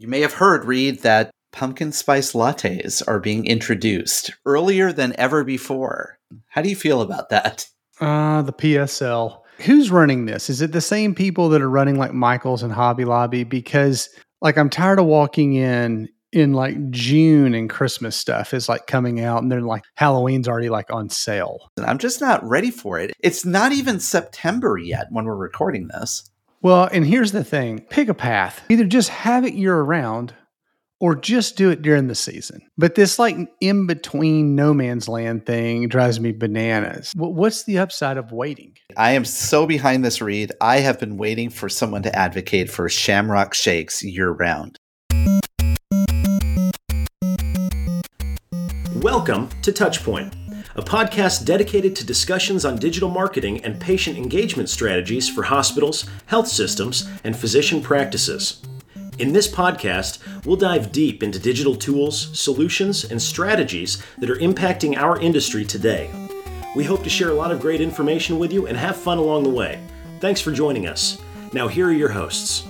You may have heard, Reed, that pumpkin spice lattes are being introduced earlier than ever before. How do you feel about that? Uh, the PSL. Who's running this? Is it the same people that are running like Michaels and Hobby Lobby? Because like I'm tired of walking in in like June and Christmas stuff is like coming out and then like Halloween's already like on sale. And I'm just not ready for it. It's not even September yet when we're recording this. Well, and here's the thing pick a path. Either just have it year round or just do it during the season. But this like in between no man's land thing drives me bananas. What's the upside of waiting? I am so behind this Reed. I have been waiting for someone to advocate for shamrock shakes year round. Welcome to Touchpoint, a podcast dedicated to discussions on digital marketing and patient engagement strategies for hospitals, health systems, and physician practices. In this podcast, we'll dive deep into digital tools, solutions, and strategies that are impacting our industry today. We hope to share a lot of great information with you and have fun along the way. Thanks for joining us. Now, here are your hosts.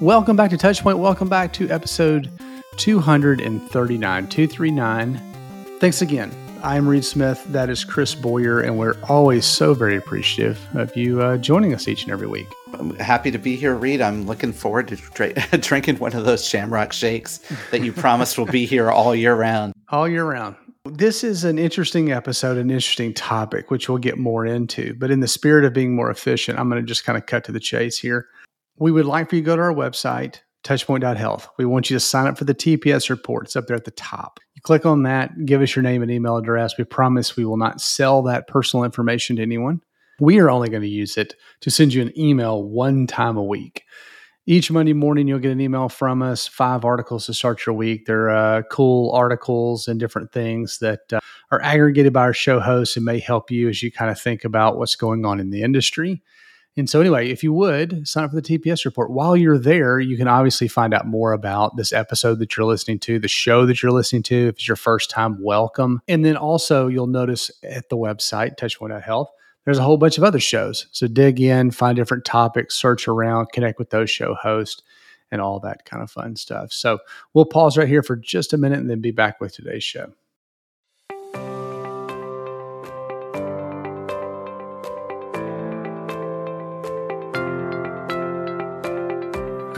Welcome back to Touchpoint. Welcome back to episode 239. 239. Thanks again. I'm Reed Smith. That is Chris Boyer, and we're always so very appreciative of you uh, joining us each and every week. I'm happy to be here, Reed. I'm looking forward to dra- drinking one of those shamrock shakes that you promised will be here all year round. All year round. This is an interesting episode, an interesting topic, which we'll get more into. But in the spirit of being more efficient, I'm going to just kind of cut to the chase here. We would like for you to go to our website, touchpoint.health. We want you to sign up for the TPS report. It's up there at the top. You click on that, give us your name and email address. We promise we will not sell that personal information to anyone. We are only going to use it to send you an email one time a week. Each Monday morning, you'll get an email from us, five articles to start your week. They're uh, cool articles and different things that uh, are aggregated by our show hosts and may help you as you kind of think about what's going on in the industry. And so, anyway, if you would sign up for the TPS report, while you're there, you can obviously find out more about this episode that you're listening to, the show that you're listening to. If it's your first time, welcome. And then also, you'll notice at the website, touchpoint.health, there's a whole bunch of other shows. So dig in, find different topics, search around, connect with those show hosts, and all that kind of fun stuff. So we'll pause right here for just a minute and then be back with today's show.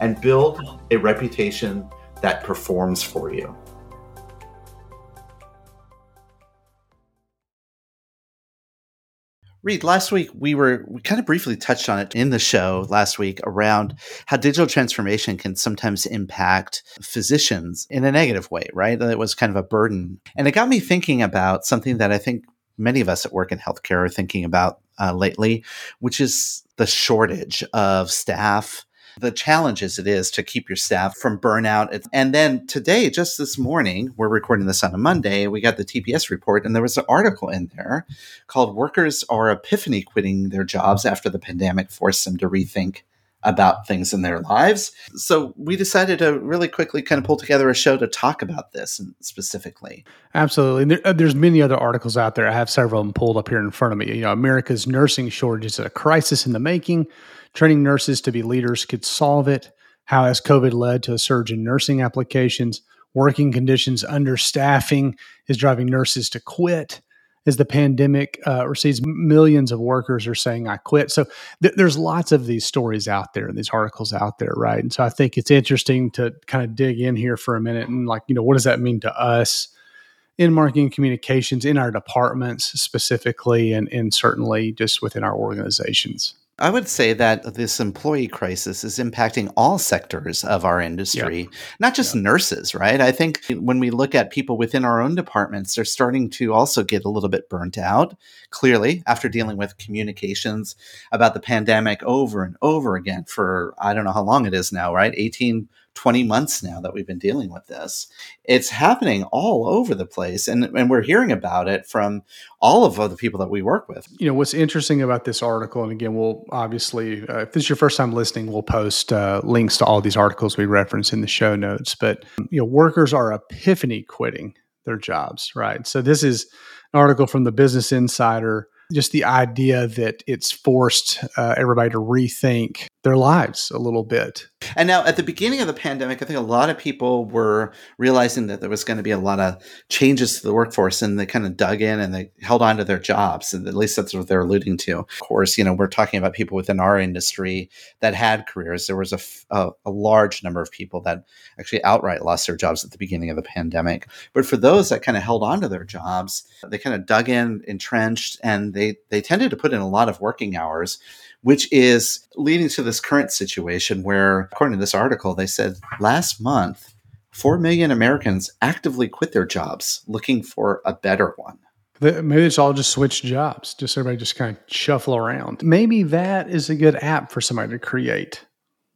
and build a reputation that performs for you. Reed, last week we were we kind of briefly touched on it in the show last week around how digital transformation can sometimes impact physicians in a negative way, right? That it was kind of a burden. And it got me thinking about something that I think many of us that work in healthcare are thinking about uh, lately, which is the shortage of staff the challenges it is to keep your staff from burnout. And then today, just this morning, we're recording this on a Monday, we got the TPS report, and there was an article in there called Workers Are Epiphany Quitting Their Jobs After the Pandemic Forced Them to Rethink about things in their lives. So we decided to really quickly kind of pull together a show to talk about this specifically. Absolutely. There, uh, there's many other articles out there. I have several of them pulled up here in front of me. You know, America's nursing shortage is a crisis in the making. Training nurses to be leaders could solve it. How has COVID led to a surge in nursing applications? Working conditions, understaffing is driving nurses to quit. As the pandemic uh, recedes, millions of workers are saying, I quit. So th- there's lots of these stories out there these articles out there, right? And so I think it's interesting to kind of dig in here for a minute and, like, you know, what does that mean to us? in marketing communications in our departments specifically and, and certainly just within our organizations. I would say that this employee crisis is impacting all sectors of our industry, yeah. not just yeah. nurses, right? I think when we look at people within our own departments, they're starting to also get a little bit burnt out, clearly, after dealing with communications about the pandemic over and over again for I don't know how long it is now, right? 18 20 months now that we've been dealing with this. It's happening all over the place. And, and we're hearing about it from all of the people that we work with. You know, what's interesting about this article, and again, we'll obviously, uh, if this is your first time listening, we'll post uh, links to all these articles we reference in the show notes. But, you know, workers are epiphany quitting their jobs, right? So this is an article from the Business Insider just the idea that it's forced uh, everybody to rethink their lives a little bit. And now, at the beginning of the pandemic, I think a lot of people were realizing that there was going to be a lot of changes to the workforce, and they kind of dug in and they held on to their jobs. And at least that's what they're alluding to. Of course, you know, we're talking about people within our industry that had careers. There was a, a, a large number of people that actually outright lost their jobs at the beginning of the pandemic. But for those that kind of held on to their jobs, they kind of dug in, entrenched, and they they tended to put in a lot of working hours which is leading to this current situation where, according to this article, they said last month, 4 million Americans actively quit their jobs looking for a better one. Maybe it's all just switch jobs, just everybody just kind of shuffle around. Maybe that is a good app for somebody to create.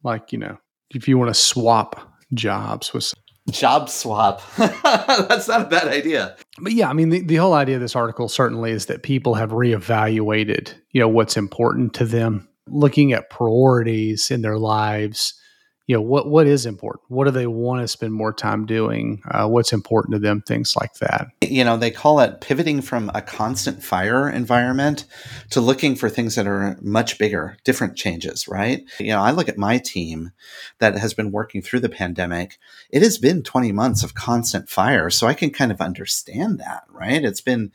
Like, you know, if you want to swap jobs with job swap. That's not a bad idea. But yeah, I mean, the, the whole idea of this article certainly is that people have reevaluated, you know, what's important to them, looking at priorities in their lives, you know what what is important? What do they want to spend more time doing? Uh, what's important to them? Things like that. You know they call it pivoting from a constant fire environment to looking for things that are much bigger different changes right? You know i look at my team that has been working through the pandemic. It has been 20 months of constant fire so i can kind of understand that right? It's been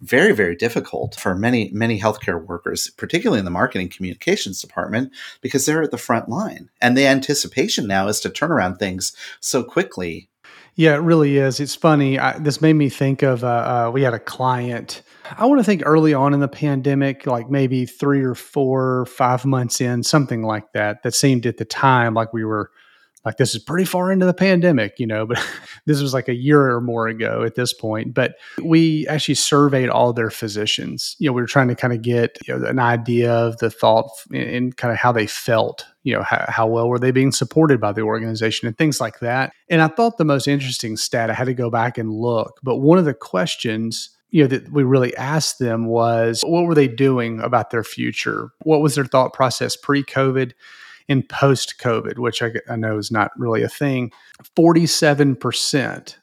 very, very difficult for many, many healthcare workers, particularly in the marketing communications department, because they're at the front line. And the anticipation now is to turn around things so quickly. Yeah, it really is. It's funny. I, this made me think of uh, uh, we had a client. I want to think early on in the pandemic, like maybe three or four, five months in, something like that, that seemed at the time like we were like this is pretty far into the pandemic, you know, but this was like a year or more ago at this point. But we actually surveyed all their physicians. You know, we were trying to kind of get you know, an idea of the thought and kind of how they felt, you know, how, how well were they being supported by the organization and things like that. And I thought the most interesting stat, I had to go back and look, but one of the questions you know that we really asked them was what were they doing about their future what was their thought process pre-covid in post COVID, which I, I know is not really a thing, 47%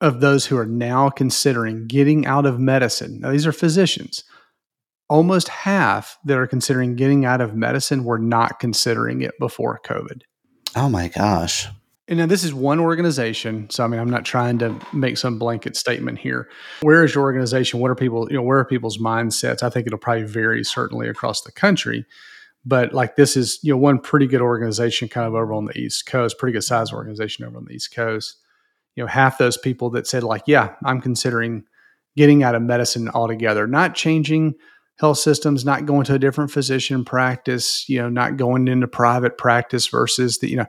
of those who are now considering getting out of medicine, now these are physicians, almost half that are considering getting out of medicine were not considering it before COVID. Oh my gosh. And now this is one organization. So I mean, I'm not trying to make some blanket statement here. Where is your organization? What are people, you know, where are people's mindsets? I think it'll probably vary certainly across the country but like this is you know one pretty good organization kind of over on the east coast pretty good size organization over on the east coast. You know half those people that said like yeah i'm considering getting out of medicine altogether. Not changing health systems not going to a different physician practice you know not going into private practice versus the you know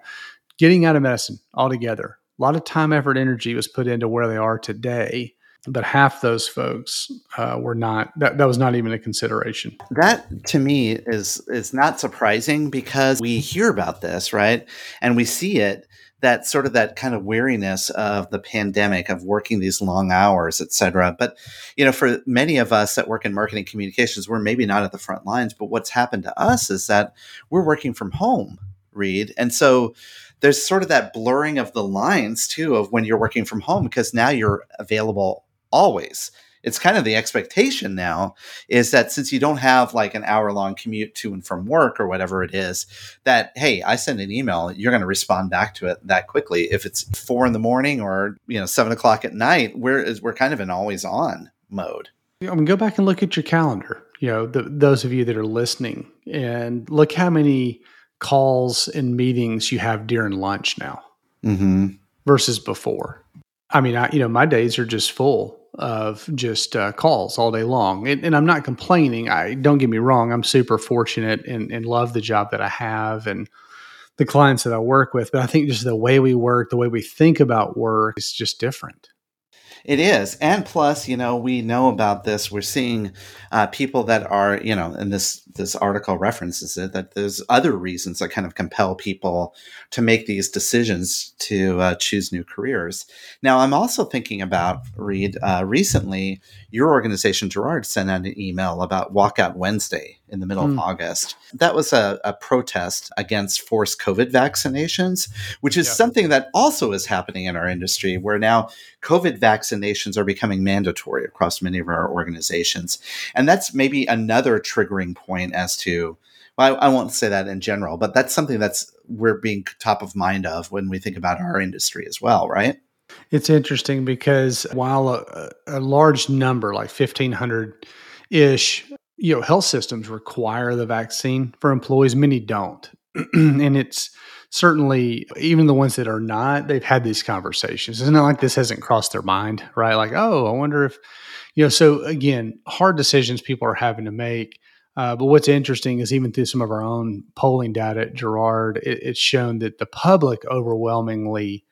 getting out of medicine altogether. A lot of time effort energy was put into where they are today but half those folks uh, were not that, that was not even a consideration. That to me is is not surprising because we hear about this right? And we see it that sort of that kind of weariness of the pandemic of working these long hours et cetera. But you know for many of us that work in marketing communications we're maybe not at the front lines but what's happened to us is that we're working from home reed. And so there's sort of that blurring of the lines too of when you're working from home because now you're available always. It's kind of the expectation now is that since you don't have like an hour long commute to and from work or whatever it is, that, hey, I send an email, you're going to respond back to it that quickly. If it's four in the morning or, you know, seven o'clock at night, we're, we're kind of in always on mode. I mean, go back and look at your calendar, you know, the, those of you that are listening and look how many calls and meetings you have during lunch now mm-hmm. versus before I mean, I, you know, my days are just full of just uh, calls all day long. And, and, I'm not complaining. I don't get me wrong. I'm super fortunate and, and love the job that I have and the clients that I work with. But I think just the way we work, the way we think about work is just different. It is, and plus, you know, we know about this. We're seeing uh, people that are, you know, and this this article references it that there's other reasons that kind of compel people to make these decisions to uh, choose new careers. Now, I'm also thinking about Reed. Uh, recently, your organization, Jarrard, sent out an email about Walkout Wednesday in the middle mm. of hmm. August. That was a, a, protest against forced COVID vaccinations, which is something that also is happening in our industry, where now COVID vaccinations are becoming mandatory across many of our organizations. And that's maybe another triggering point as to, well, I, I won't say that in general, but that's something that's we're being top of mind of when we think about our industry as well, right? It's interesting because while a, a large number, like 1,500 ish, you know, health systems require the vaccine for employees, many don't. and it's certainly, even the ones that are not, they've had these conversations. It's not like this hasn't crossed their mind, right? Like, oh, I wonder if, you know, so again, hard decisions people are having to make. Uh, but what's interesting is even through some of our own polling data at Jarrard, it, it's shown that the public overwhelmingly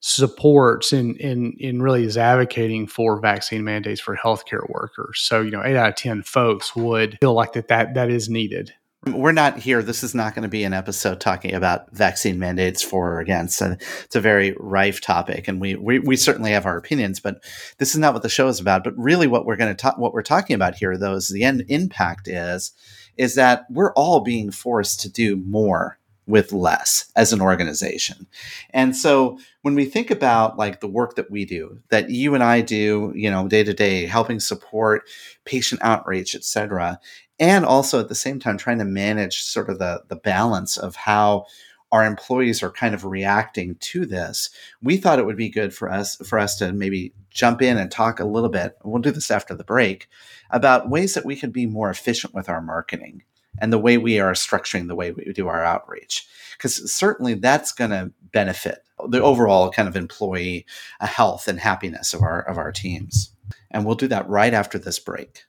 supports and in, in, in really is advocating for vaccine mandates for healthcare workers. So, you know, eight out of 10 folks would feel like that, that, that is needed. We're not here. This is not going to be an episode talking about vaccine mandates for or against. And It's a very rife topic, and we, we, we certainly have our opinions. But this is not what the show is about. But really, what we're going to talk, what we're talking about here, though, is the end impact is is that we're all being forced to do more with less as an organization. And so when we think about like the work that we do, that you and I do, you know, day to day, helping support patient outreach, et cetera, and also at the same time trying to manage sort of the, the balance of how our employees are kind of reacting to this, we thought it would be good for us for us to maybe jump in and talk a little bit. We'll do this after the break about ways that we can be more efficient with our marketing and the way we are structuring the way we do our outreach. Because certainly that's going to benefit the overall kind of employee uh, health and happiness of our of our teams. And we'll do that right after this break.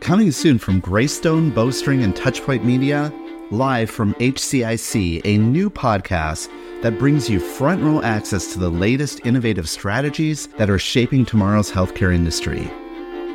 Coming soon from Greystone, Bowstring, and Touchpoint Media, live from HCIC, a new podcast that brings you front row access to the latest innovative strategies that are shaping tomorrow's healthcare industry.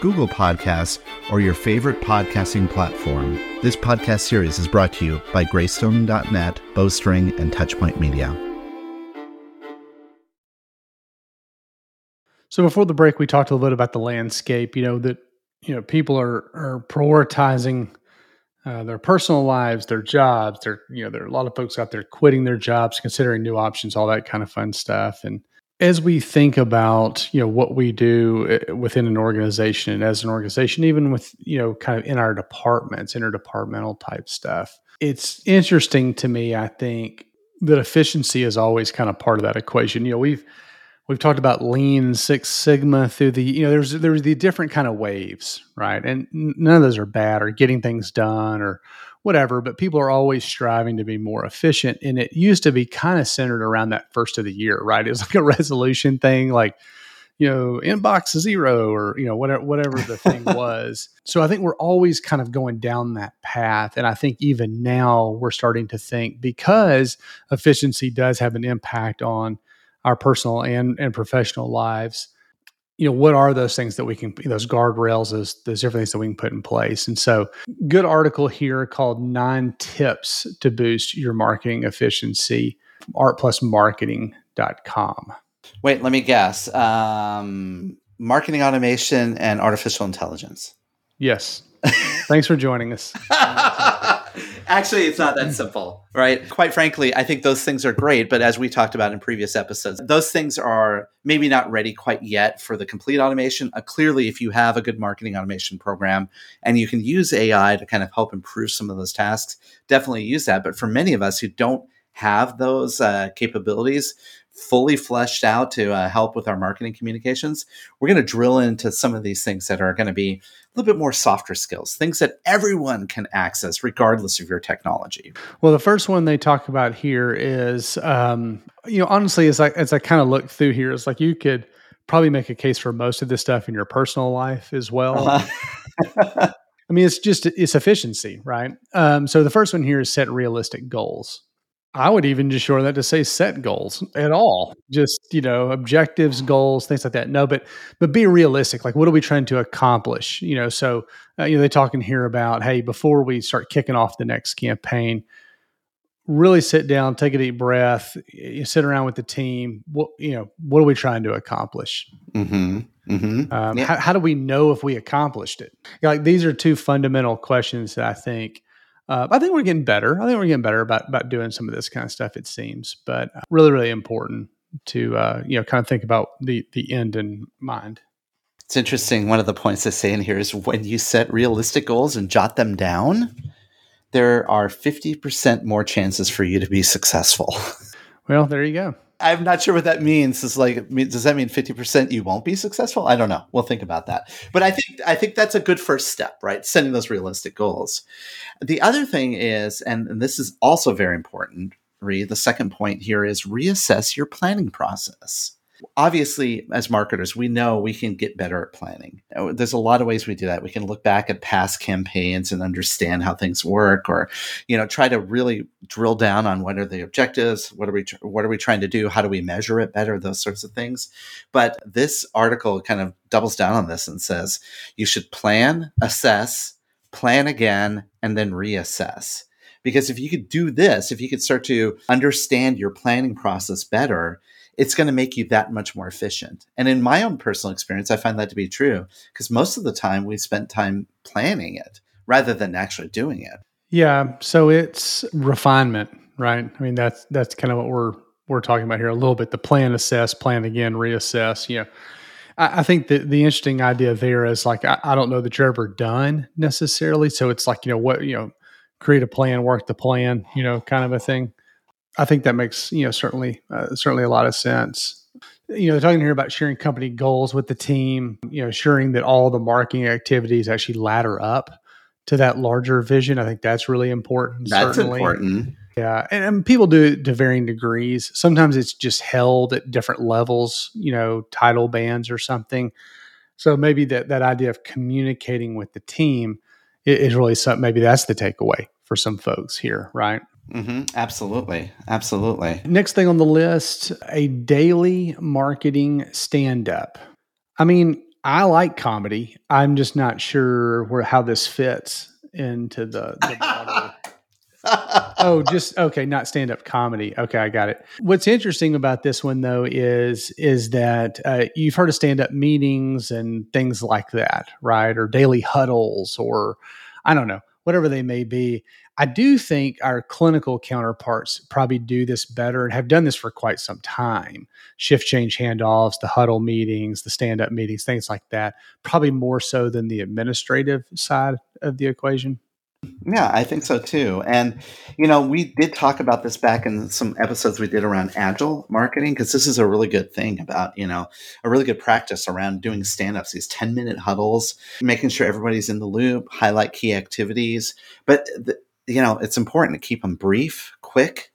Google Podcasts, or your favorite podcasting platform. This podcast series is brought to you by Greystone.net, Bowstring, and Touchpoint Media. So before the break, we talked a little bit about the landscape. You know that you know people are are prioritizing uh, their personal lives, their jobs. There, you know, there are a lot of folks out there quitting their jobs, considering new options, all that kind of fun stuff. And as we think about you know what we do uh, within an organization and as an organization even with you know kind of in our departments interdepartmental type stuff it's interesting to me i think that efficiency is always kind of part of that equation. You know we've we've talked about lean six sigma through the you know there's there's the different kind of waves right? And none of those are bad or getting things done or whatever, but people are always striving to be more efficient. And it used to be kind of centered around that first of the year, right? It was like a resolution thing, like, you know, inbox zero or, you know, whatever, whatever the thing was. So I think we're always kind of going down that path. And I think even now we're starting to think because efficiency does have an impact on our personal and, and professional lives you know what are those things that we can those guardrails those those different things that we can put in place? And so good article here called nine tips to boost your marketing efficiency artplusmarketing.com wait let me guess. Um, marketing automation and artificial intelligence. Yes. Thanks for joining us Actually, it's not that simple, right? Quite frankly, I think those things are great, but as we talked about in previous episodes, those things are maybe not ready quite yet for the complete automation. Uh, clearly, if you have a good marketing automation program and you can use AI to kind of help improve some of those tasks, definitely use that. But for many of us who don't have those uh, capabilities, fully fleshed out to uh, help with our marketing communications, we're going to drill into some of these things that are going to be a little bit more softer skills, things that everyone can access regardless of your technology. Well, the first one they talk about here is, um, you know, honestly, as I as I kind of look through here, it's like you could probably make a case for most of this stuff in your personal life as well. Uh-huh. I mean, it's just it's efficiency, right? Um, so the first one here is set realistic goals. I would even just shorten that to say set goals at all. Just, you know, objectives, goals, things like that. No, but but be realistic. Like what are we trying to accomplish? You know, so uh, you know, they're talking here about, hey, before we start kicking off the next campaign, really sit down, take a deep breath, you sit around with the team. What you know, what are we trying to accomplish? Mm-hmm. Mm-hmm. Um, yeah. how, how, do we know if we accomplished it? Like these are two fundamental questions that I think uh, I think we're getting better. I think we're getting better about about doing some of this kind of stuff. It seems, but uh, really, really important to uh, you know kind of think about the the end in mind. It's interesting. One of the points I say in here is when you set realistic goals and jot them down, there are fifty percent more chances for you to be successful. Well, there you go. I'm not sure what that means. Is like, does that mean 50% you won't be successful? I don't know. We'll think about that. But I think I think that's a good first step, right? Setting those realistic goals. The other thing is, and, and this is also very important, Reed, the second point here is reassess your planning process obviously as marketers we know we can get better at planning. Oh, there's a lot of ways we do that. We can look back at past campaigns and understand how things work or you know try to really drill down on what are the objectives what are we what are we trying to do how do we measure it better those sorts of things. But this article kind of doubles down on this and says you should plan assess plan again and then reassess. Because if you could do this if you could start to understand your planning process better it's going to make you that much more efficient. And in my own personal experience, I find that to be true because most of the time we spent time planning it rather than actually doing it. Yeah, so it's refinement, right? I mean that's that's kind of what we're we're talking about here a little bit. The plan, assess, plan again, reassess. You know, I, I think that the interesting idea there is like I, I don't know that you're ever done necessarily. So it's like you know what you know, create a plan, work the plan, you know, kind of a thing. I think that makes you know certainly uh, certainly a lot of sense. You know, they're talking here about sharing company goals with the team. You know, ensuring that all the marketing activities actually ladder up to that larger vision. I think that's really important. That's certainly. important. Yeah, and, and, people do it to varying degrees. Sometimes it's just held at different levels. You know, title bands or something. So maybe that that idea of communicating with the team is really something. Maybe that's the takeaway for some folks here, right? Mm-hmm. Absolutely. Absolutely. Next thing on the list a daily marketing stand up. I mean, I like comedy. I'm just not sure where how this fits into the, the oh, just okay, not stand up comedy. Okay, I got it. What's interesting about this one though is is that uh, you've heard of stand up meetings and things like that, right? Or daily huddles, or I don't know, whatever they may be. I do think our clinical counterparts probably do this better and have done this for quite some time. Shift change handoffs, the huddle meetings, the stand up meetings, things like that, probably more so than the administrative side of the equation. Yeah, I think so too. And, you know, we did talk about this back in some episodes we did around agile marketing, because this is a really good thing about, you know, a really good practice around doing stand ups, these 10 minute huddles, making sure everybody's in the loop, highlight key activities. But the, you know, it's important to keep them brief, quick,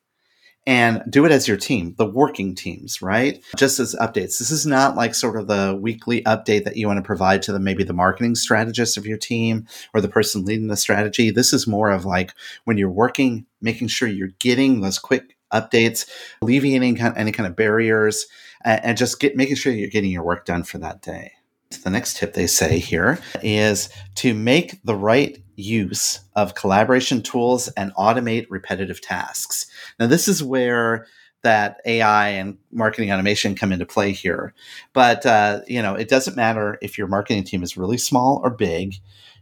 and do it as your team, the working teams, right? Just as updates. This is not like sort of the weekly update that you want to provide to the maybe the marketing strategist of your team or the person leading the strategy. This is more of like when you're working, making sure you're getting those quick updates, alleviating any kind of barriers, and just get making sure you're getting your work done for that day. The next tip they say here is to make the right use of collaboration tools and automate repetitive tasks. Now, this is where that AI and marketing automation come into play here. But uh, you know, it doesn't matter if your marketing team is really small or big.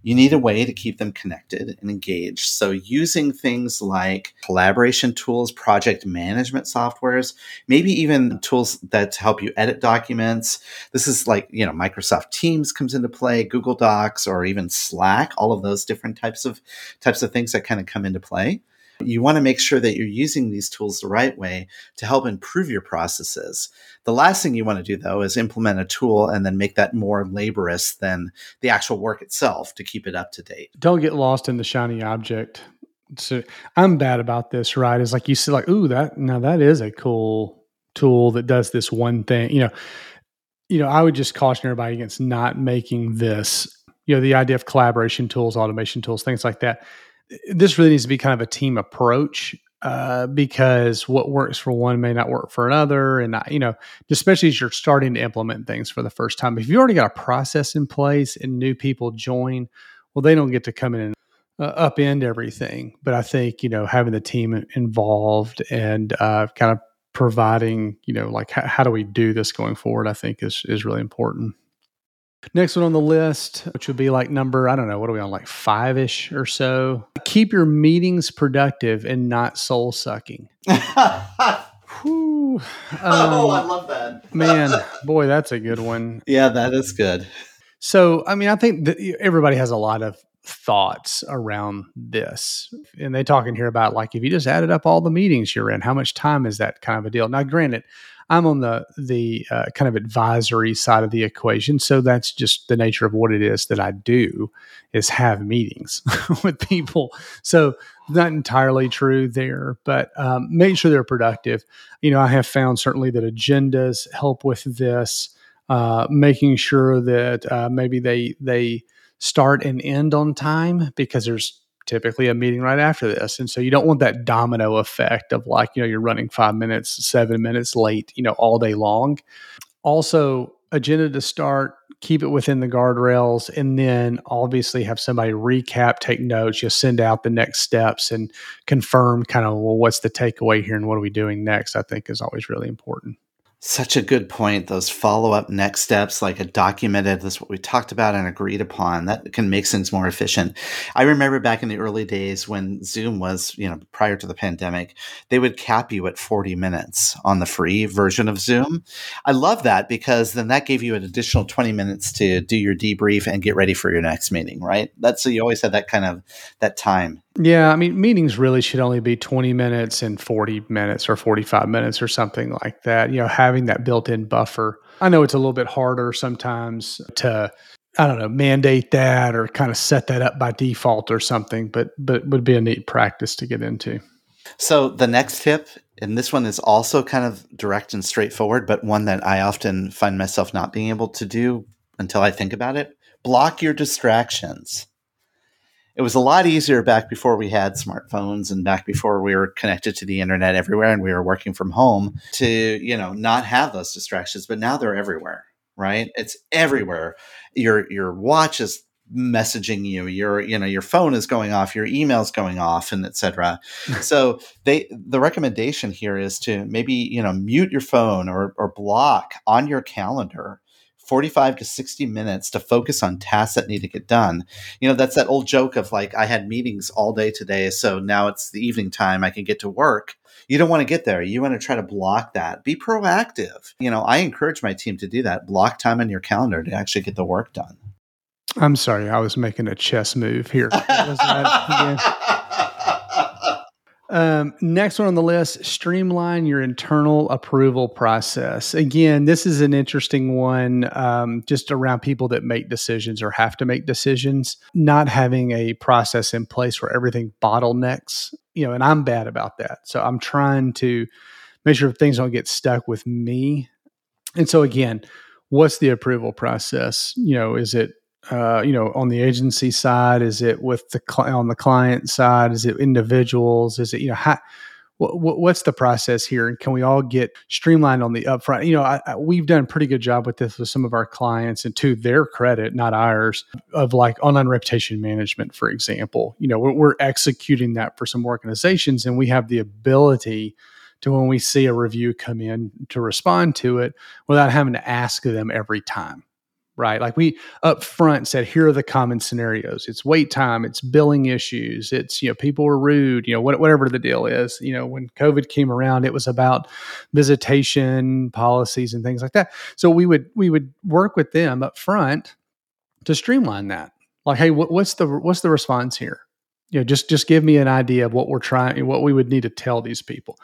you need a way to keep them connected and engaged. So using things like collaboration tools, project management softwares, maybe even tools that help you edit documents. This is like, you know, Microsoft Teams comes into play, Google Docs, or even Slack, all of those different types of types of things that kind of come into play. You want to make sure that you're using these tools the right way to help improve your processes. The last thing you want to do, though, is implement a tool and then make that more laborious than the actual work itself to keep it up to date. Don't get lost in the shiny object. So I'm bad about this, right? It's like you see, like, ooh, that now that is a cool tool that does this one thing. You know, you know, I would just caution everybody against not making this. You know, the idea of collaboration tools, automation tools, things like that this really needs to be kind of a team approach uh, because what works for one may not work for another. And, you know, especially as you're starting to implement things for the first time, if you've already got a process in place and new people join, well, they don't get to come in and uh, upend everything. But I think, you know, having the team involved and uh, kind of providing, you know, like how, how do we do this going forward, I think is, is really important. Next one on the list, which would be like number, I don't know, what are we on, like five ish or so? Keep your meetings productive and not soul sucking. Whew. Um, oh, I um, love that. man, boy, that's a good one. Yeah, that is good. So, I mean, I think that everybody has a lot of thoughts around this. And they talk in here about like if you just added up all the meetings you're in, how much time is that kind of a deal? Now, granted, I'm on the the uh, kind of advisory side of the equation, so that's just the nature of what it is that I do is have meetings with people. So not entirely true there, but um, make sure they're productive. You know, I have found certainly that agendas help with this, uh, making sure that uh, maybe they they start and end on time because there's typically a meeting right after this. And so you don't want that domino effect of like, you know, you're running five minutes, seven minutes late, you know, all day long. Also, agenda to start, keep it within the guardrails, and then obviously have somebody recap, take notes, just send out the next steps and confirm kind of, well, what's the takeaway here and what are we doing next, I think is always really important. Such a good point. Those follow up next steps, like a documented, this is what we talked about and agreed upon, that can make things more efficient. I remember back in the early days when Zoom was, you know, prior to the pandemic, they would cap you at 40 minutes on the free version of Zoom. I love that because then that gave you an additional 20 minutes to do your debrief and get ready for your next meeting, right? That's so you always had that kind of that time yeah, I mean, meetings really should only be 20 minutes and 40 minutes or 45 minutes or something like that. You know, having that built in buffer. I know it's a little bit harder sometimes to, I don't know, mandate that or kind of set that up by default or something, but, but would be a neat practice to get into. So the next tip, and this one is also kind of direct and straightforward, but one that I often find myself not being able to do until I think about it block your distractions it was a lot easier back before we had smartphones and back before we were connected to the internet everywhere and we were working from home to you know not have those distractions but now they're everywhere right? It's everywhere. Your your watch is messaging you your you know your phone is going off your email's going off and etc so they the recommendation here is to maybe you know mute your phone or or block on your calendar 45 to 60 minutes to focus on tasks that need to get done. You know, that's that old joke of like, I had meetings all day today, so now it's the evening time, I can get to work. You don't want to get there. You want to try to block that. Be proactive. You know, I encourage my team to do that. Block time in your calendar to actually get the work done. I'm sorry, I was making a chess move here. Um, next one on the list streamline your internal approval process. Again, this is an interesting one um, just around people that make decisions or have to make decisions, not having a process in place where everything bottlenecks, you know, and I'm bad about that. So I'm trying to make sure things don't get stuck with me. And so, again, what's the approval process? You know, is it uh, you know, on the agency side? Is it with the cl- on the client side? Is it individuals? Is it you know how? what's the process here, and can we all get streamlined on the upfront? You know, I, I, we've done a pretty good job with this with some of our clients, and to their credit, not ours, of like online reputation management, for example. You know, we're, we're executing that for some organizations, and we have the ability to when we see a review come in to respond to it without having to ask them every time right? Like we up front said, here are the common scenarios. It's wait time, it's billing issues, it's you know people were rude, you know whatever the deal is. You know when COVID came around, it was about visitation policies and things like that. So we would we would work with them up front to streamline that. Like, hey, what, what's the what's the response here? You know, just just give me an idea of what we're trying, what we would need to tell these people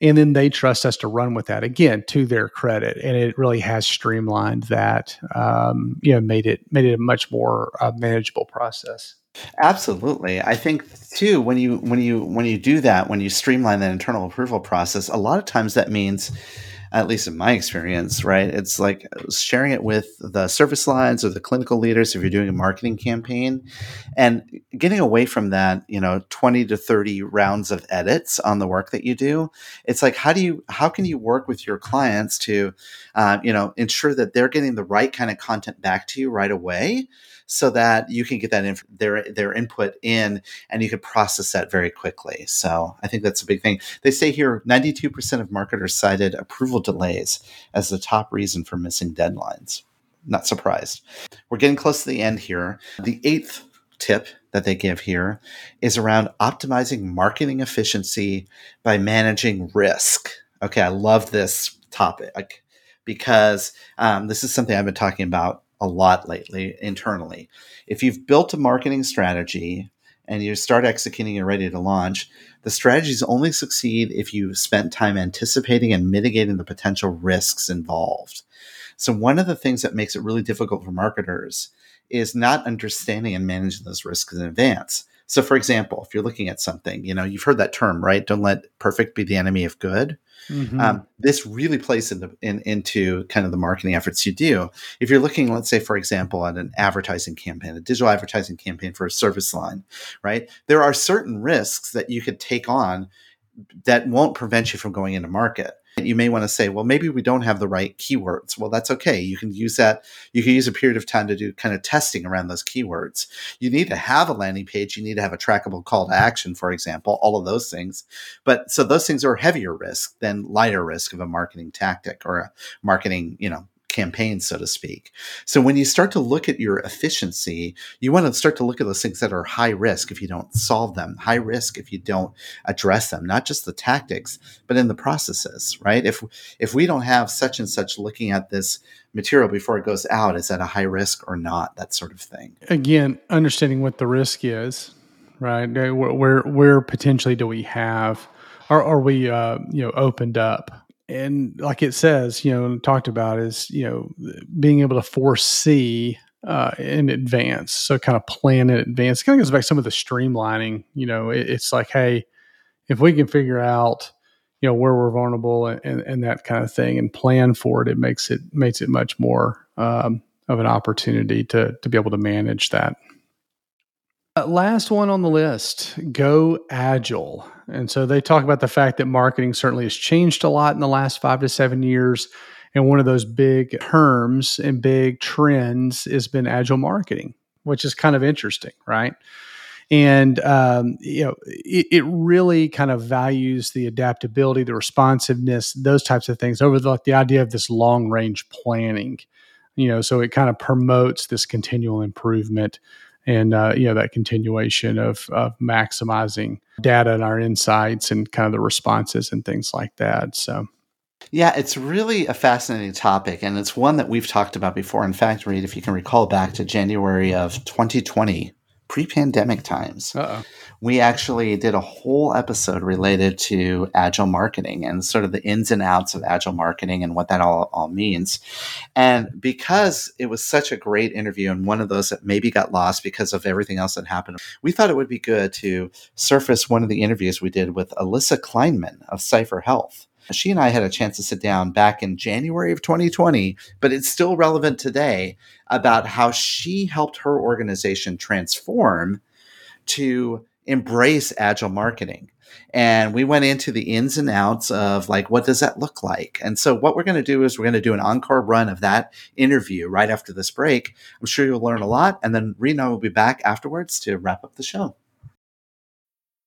and then they trust us to run with that again to their credit. And it really has streamlined that um, you know made it made it a much more uh, manageable process. Absolutely. I think too when you when you when you do that when you streamline that internal approval process a lot of times that means at least in my experience, right? It's like sharing it with the service lines or the clinical leaders if you're doing a marketing campaign and getting away from that, you know, 20 to 30 rounds of edits on the work that you do. It's like, how do you, how can you work with your clients to, uh, you know, ensure that they're getting the right kind of content back to you right away? so that you can get that inf- their their input in and you can process that very quickly. So I think that's a big thing. They say here 92% of marketers cited approval delays as the top reason for missing deadlines. Not surprised. We're getting close to the end here. The eighth tip that they give here is around optimizing marketing efficiency by managing risk. Okay, I love this topic because um, this is something I've been talking about a lot lately internally. If you've built a marketing strategy and you start executing and ready to launch, the strategies only succeed if you've spent time anticipating and mitigating the potential risks involved. So, one of the things that makes it really difficult for marketers is not understanding and managing those risks in advance. So, for example, if you're looking at something, you know, you've heard that term, right? Don't let perfect be the enemy of good. Mm-hmm. Um, this really plays into in, into kind of the marketing efforts you do. If you're looking, let's say, for example, at an advertising campaign, a digital advertising campaign for a service line, right? There are certain risks that you could take on that won't prevent you from going into market. You may want to say, well, maybe we don't have the right keywords. Well, that's okay. You can use that. You can use a period of time to do kind of testing around those keywords. You need to have a landing page. You need to have a trackable call to action, for example, all of those things. But so those things are heavier risk than lighter risk of a marketing tactic or a marketing, you know, campaign, so to speak. So when you start to look at your efficiency, you want to start to look at those things that are high risk if you don't solve them, high risk if you don't address them, not just the tactics, but in the processes, right? If if we don't have such and such looking at this material before it goes out, is that a high risk or not? That sort of thing. Again, understanding what the risk is, right? Where where, where potentially do we have, are, are we uh, you know opened up? And like it says, you know, talked about is you know being able to foresee uh, in advance, so kind of plan in advance. It kind of goes back to some of the streamlining. You know, it, it's like, hey, if we can figure out, you know, where we're vulnerable and, and, and, that kind of thing, and plan for it, it makes it makes it much more um, of an opportunity to to be able to manage that. Uh, last one on the list go agile. And so they talk about the fact that marketing certainly has changed a lot in the last five to seven years. And one of those big terms and big trends has been agile marketing, which is kind of interesting, right? And um, you know, it, it, really kind of values the adaptability, the responsiveness, those types of things over the, like the idea of this long range planning. You know, so it kind of promotes this continual improvement and uh, you know that continuation of, of maximizing data and our insights and kind of the responses and things like that so yeah, it's really a fascinating topic, and it's one that we've talked about before. In fact, Reed, if you can recall back to January of 2020, pre pandemic times, Uh-oh. we actually did a whole episode related to agile marketing and sort of the ins and outs of agile marketing and what that all, all means. And because it was such a great interview and one of those that maybe got lost because of everything else that happened, we thought it would be good to surface one of the interviews we did with Alyssa Kleinman of CipherHealth. She and I had a chance to sit down back in January of 2020, but it's still relevant today about how she helped her organization transform to embrace agile marketing. And we went into the ins and outs of like, what does that look like? And so, what we're going to do is we're going to do an encore run of that interview right after this break. I'm sure you'll learn a lot. And then Rena will be back afterwards to wrap up the show.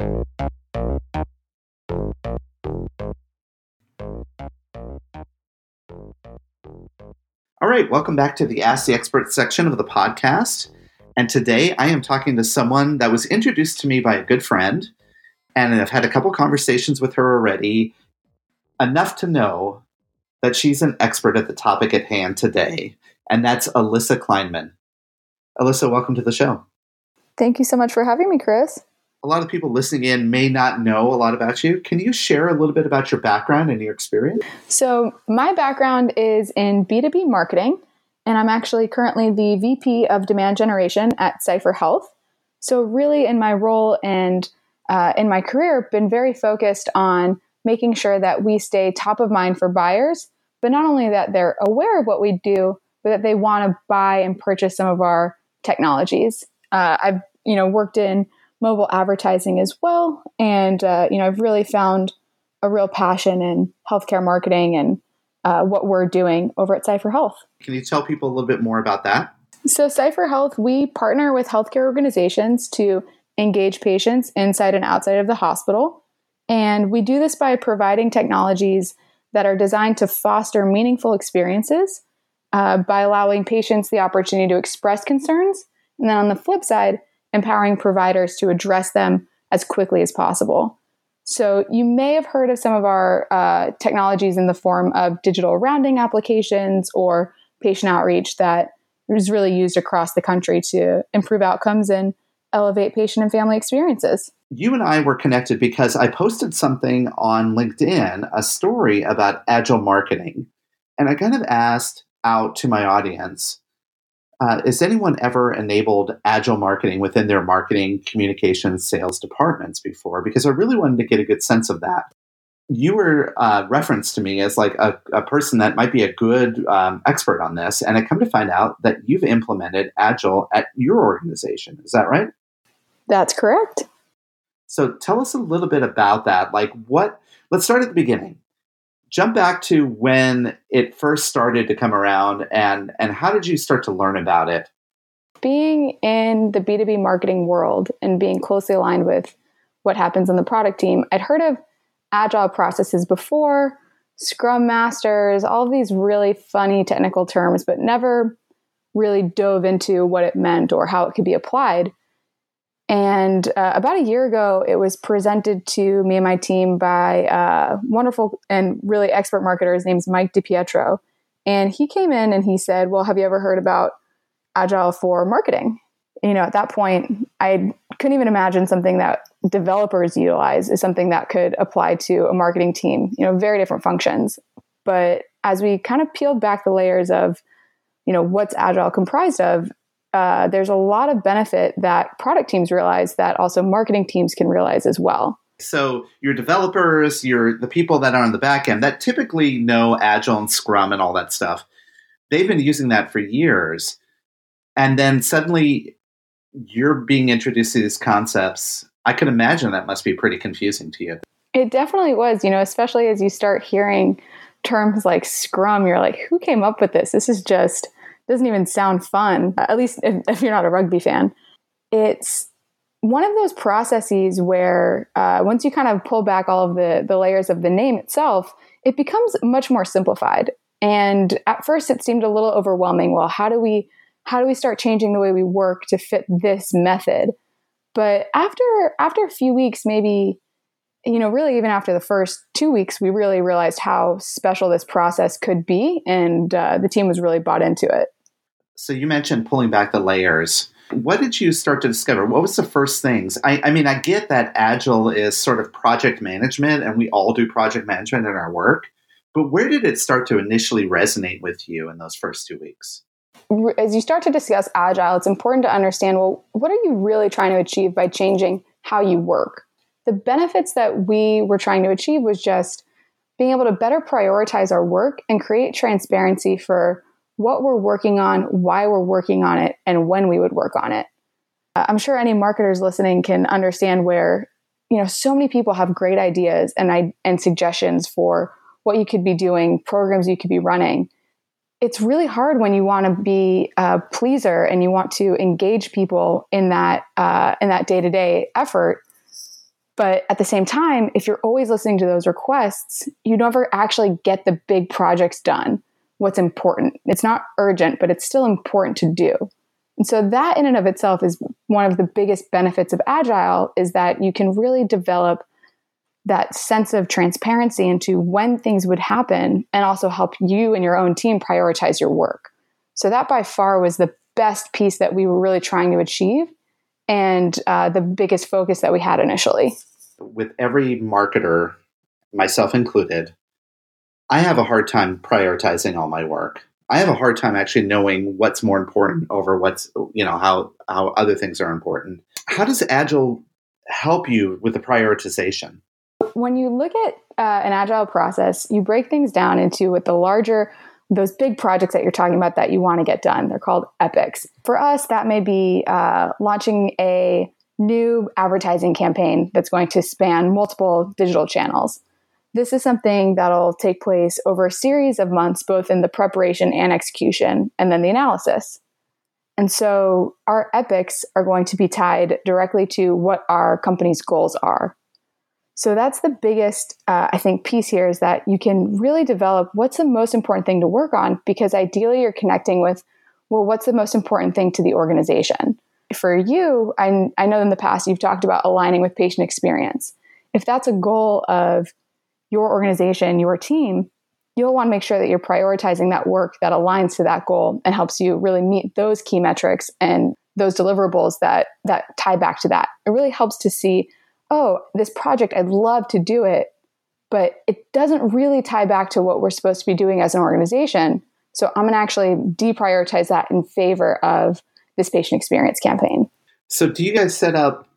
All right, welcome back to the Ask the Expert section of the podcast. And today I am talking to someone that was introduced to me by a good friend, and I've had a couple conversations with her already, enough to know that she's an expert at the topic at hand today, and that's Alyssa Kleinman. Alyssa, welcome to the show. Thank you so much for having me, Chris a lot of people listening in may not know a lot about you. Can you share a little bit about your background and your experience? So, my background is in B2B marketing, and I'm actually currently the VP of demand generation at CipherHealth. So, really, in my role and uh, in my career, been very focused on making sure that we stay top of mind for buyers, but not only that they're aware of what we do, but that they want to buy and purchase some of our technologies. Uh, I've you know worked in mobile advertising as well. And, uh, you know, I've really found a real passion in healthcare marketing and uh, what we're doing over at CipherHealth. Can you tell people a little bit more about that? So, CipherHealth, we partner with healthcare organizations to engage patients inside and outside of the hospital. And we do this by providing technologies that are designed to foster meaningful experiences uh, by allowing patients the opportunity to express concerns. And then on the flip side, empowering providers to address them as quickly as possible. So, you may have heard of some of our uh, technologies in the form of digital rounding applications or patient outreach that is really used across the country to improve outcomes and elevate patient and family experiences. You and I were connected because I posted something on LinkedIn, a story about agile marketing. And I kind of asked out to my audience uh, has anyone ever enabled agile marketing within their marketing, communications, sales departments before? Because I really wanted to get a good sense of that. You were uh, referenced to me as like a, a, person that might be a good um, expert on this, and I come to find out that you've implemented agile at your organization. Is that right? That's correct. So tell us a little bit about that. Like, what? Let's start at the beginning jump back to when it first started to come around and and how did you start to learn about it? Being in the b2b marketing world and being closely aligned with what happens on the product team i'd heard of agile processes before scrum masters all of these really funny technical terms but never really dove into what it meant or how it could be applied and uh, about a year ago, it was presented to me and my team by a wonderful and really expert marketer. His name's Mike DiPietro. And he came in and he said, Well, have you ever heard about Agile for marketing? You know, at that point, I couldn't even imagine something that developers utilize is something that could apply to a marketing team, you know, very different functions. But as we kind of peeled back the layers of, you know, what's Agile comprised of, uh, there's a lot of benefit that product teams realize that also marketing teams can realize as well. So your developers, your the people that are on the back end that typically know Agile and Scrum and all that stuff, they've been using that for years, and then suddenly you're being introduced to these concepts. I can imagine that must be pretty confusing to you. It definitely was, you know, especially as you start hearing terms like Scrum. You're like, who came up with this? This is just doesn't even sound fun, at least if, if you're not a rugby fan. It's one of those processes where uh, once you kind of pull back all of the, the layers of the name itself, it becomes much more simplified. And at first, it seemed a little overwhelming. Well, how do we how do we start changing the way we work to fit this method? But after after a few weeks, maybe you know, really even after the first two weeks, we really realized how special this process could be, and uh, the team was really bought into it. So you mentioned pulling back the layers. What did you start to discover? What was the first things? I, I mean, I get that agile is sort of project management, and we all do project management in our work. But where did it start to initially resonate with you in those first two weeks? As you start to discuss agile, it's important to understand well, what are you really trying to achieve by changing how you work. The benefits that we were trying to achieve was just being able to better prioritize our work and create transparency for what we're working on, why we're working on it, and when we would work on it. I'm sure any marketers listening can understand where you know so many people have great ideas and I and suggestions for what you could be doing, programs you could be running. It's really hard when you want to be a pleaser and you want to engage people in that uh, in that day to day effort. But at the same time, if you're always listening to those requests, you never actually get the big projects done. What's important? It's not urgent, but it's still important to do. And so that in and of itself is one of the biggest benefits of agile is that you can really develop that sense of transparency into when things would happen and also help you and your own team prioritize your work. So that by far was the best piece that we were really trying to achieve and uh, the biggest focus that we had initially. With every marketer, myself included, I have a hard time prioritizing all my work. I have a hard time actually knowing what's more important over what's you know how how other things are important. How does Agile help you with the prioritization? When you look at uh, an agile process, you break things down into what the larger those big projects that you're talking about that you want to get done. They're called epics. For us, that may be uh, launching a new advertising campaign that's going to span multiple digital channels. This is something that'll take place over a series of months, both in the preparation and execution, and then the analysis. And so our epics are going to be tied directly to what our company's goals are. So that's the biggest, uh, I think, piece here is that you can really develop what's the most important thing to work on because ideally you're connecting with, well, what's the most important thing to the organization? For you, I, I know in the past you've talked about aligning with patient experience. If that's a goal of your organization, your team, you'll want to make sure that you're prioritizing that work that aligns to that goal and helps you really meet those key metrics and those deliverables that that tie back to that. It really helps to see, oh, this project I'd love to do it, but it doesn't really tie back to what we're supposed to be doing as an organization. So I'm going to actually deprioritize that in favor of this patient experience campaign. So do you guys set up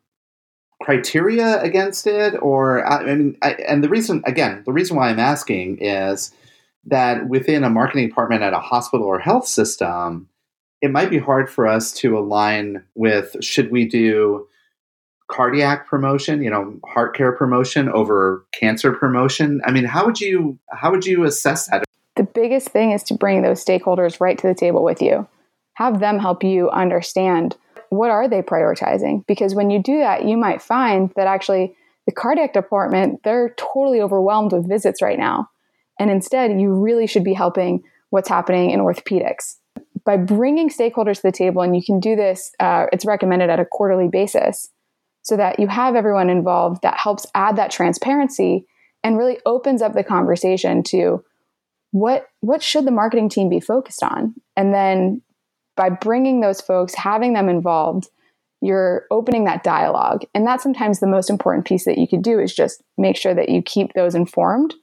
criteria against it, or I, mean, I, and the reason again, the reason why I'm asking is that within a marketing department at a hospital or health system, it might be hard for us to align with should we do cardiac promotion, you know, heart care promotion over cancer promotion. I mean, how would you how would you assess that? The biggest thing is to bring those stakeholders right to the table with you. Have them help you understand what are they prioritizing? Because when you do that, you might find that actually the cardiac department, they're totally overwhelmed with visits right now. And instead, you really should be helping what's happening in orthopedics. By bringing stakeholders to the table, and you can do this, uh, it's recommended at a quarterly basis, so that you have everyone involved that helps add that transparency and really opens up the conversation to what what should the marketing team be focused on and then by bringing those folks, having them involved, you're opening that dialogue. And that's sometimes the most important piece that you could do is just make sure that you keep those informed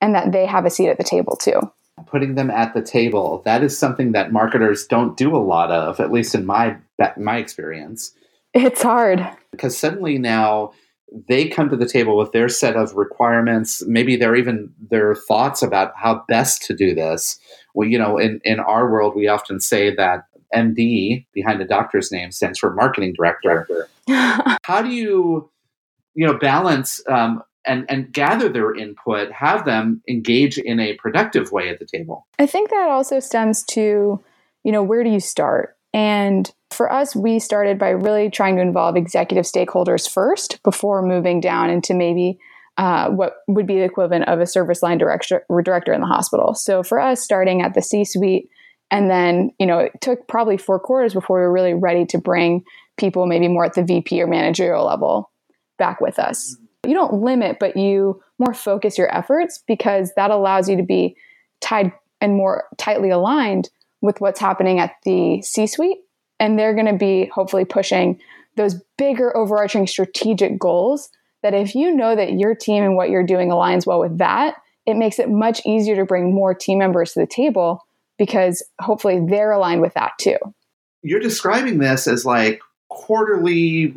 and that they have a seat at the table too. Putting them at the table, that is something that marketers don't do a lot of, at least in my my experience. It's hard. Because suddenly now they come to the table with their set of requirements, maybe they're even their thoughts about how best to do this. Well, you know, in, in our world, we often say that MD behind the doctor's name stands for marketing director. How do you, you know, balance um, and and gather their input, have them engage in a productive way at the table? I think that also stems to, you know, where do you start? And for us, we started by really trying to involve executive stakeholders first before moving down into maybe uh, what would be the equivalent of a service line director, director in the hospital. So for us, starting at the C suite and then, you know, it took probably four quarters before we were really ready to bring people maybe more at the VP or managerial level back with us. Mm-hmm. You don't limit, but you more focus your efforts because that allows you to be tied and more tightly aligned with what's happening at the C suite. And they're going to be hopefully pushing those bigger overarching strategic goals that if you know that your team and what you're doing aligns well with that, it makes it much easier to bring more team members to the table because hopefully they're aligned with that too. You're describing this as like quarterly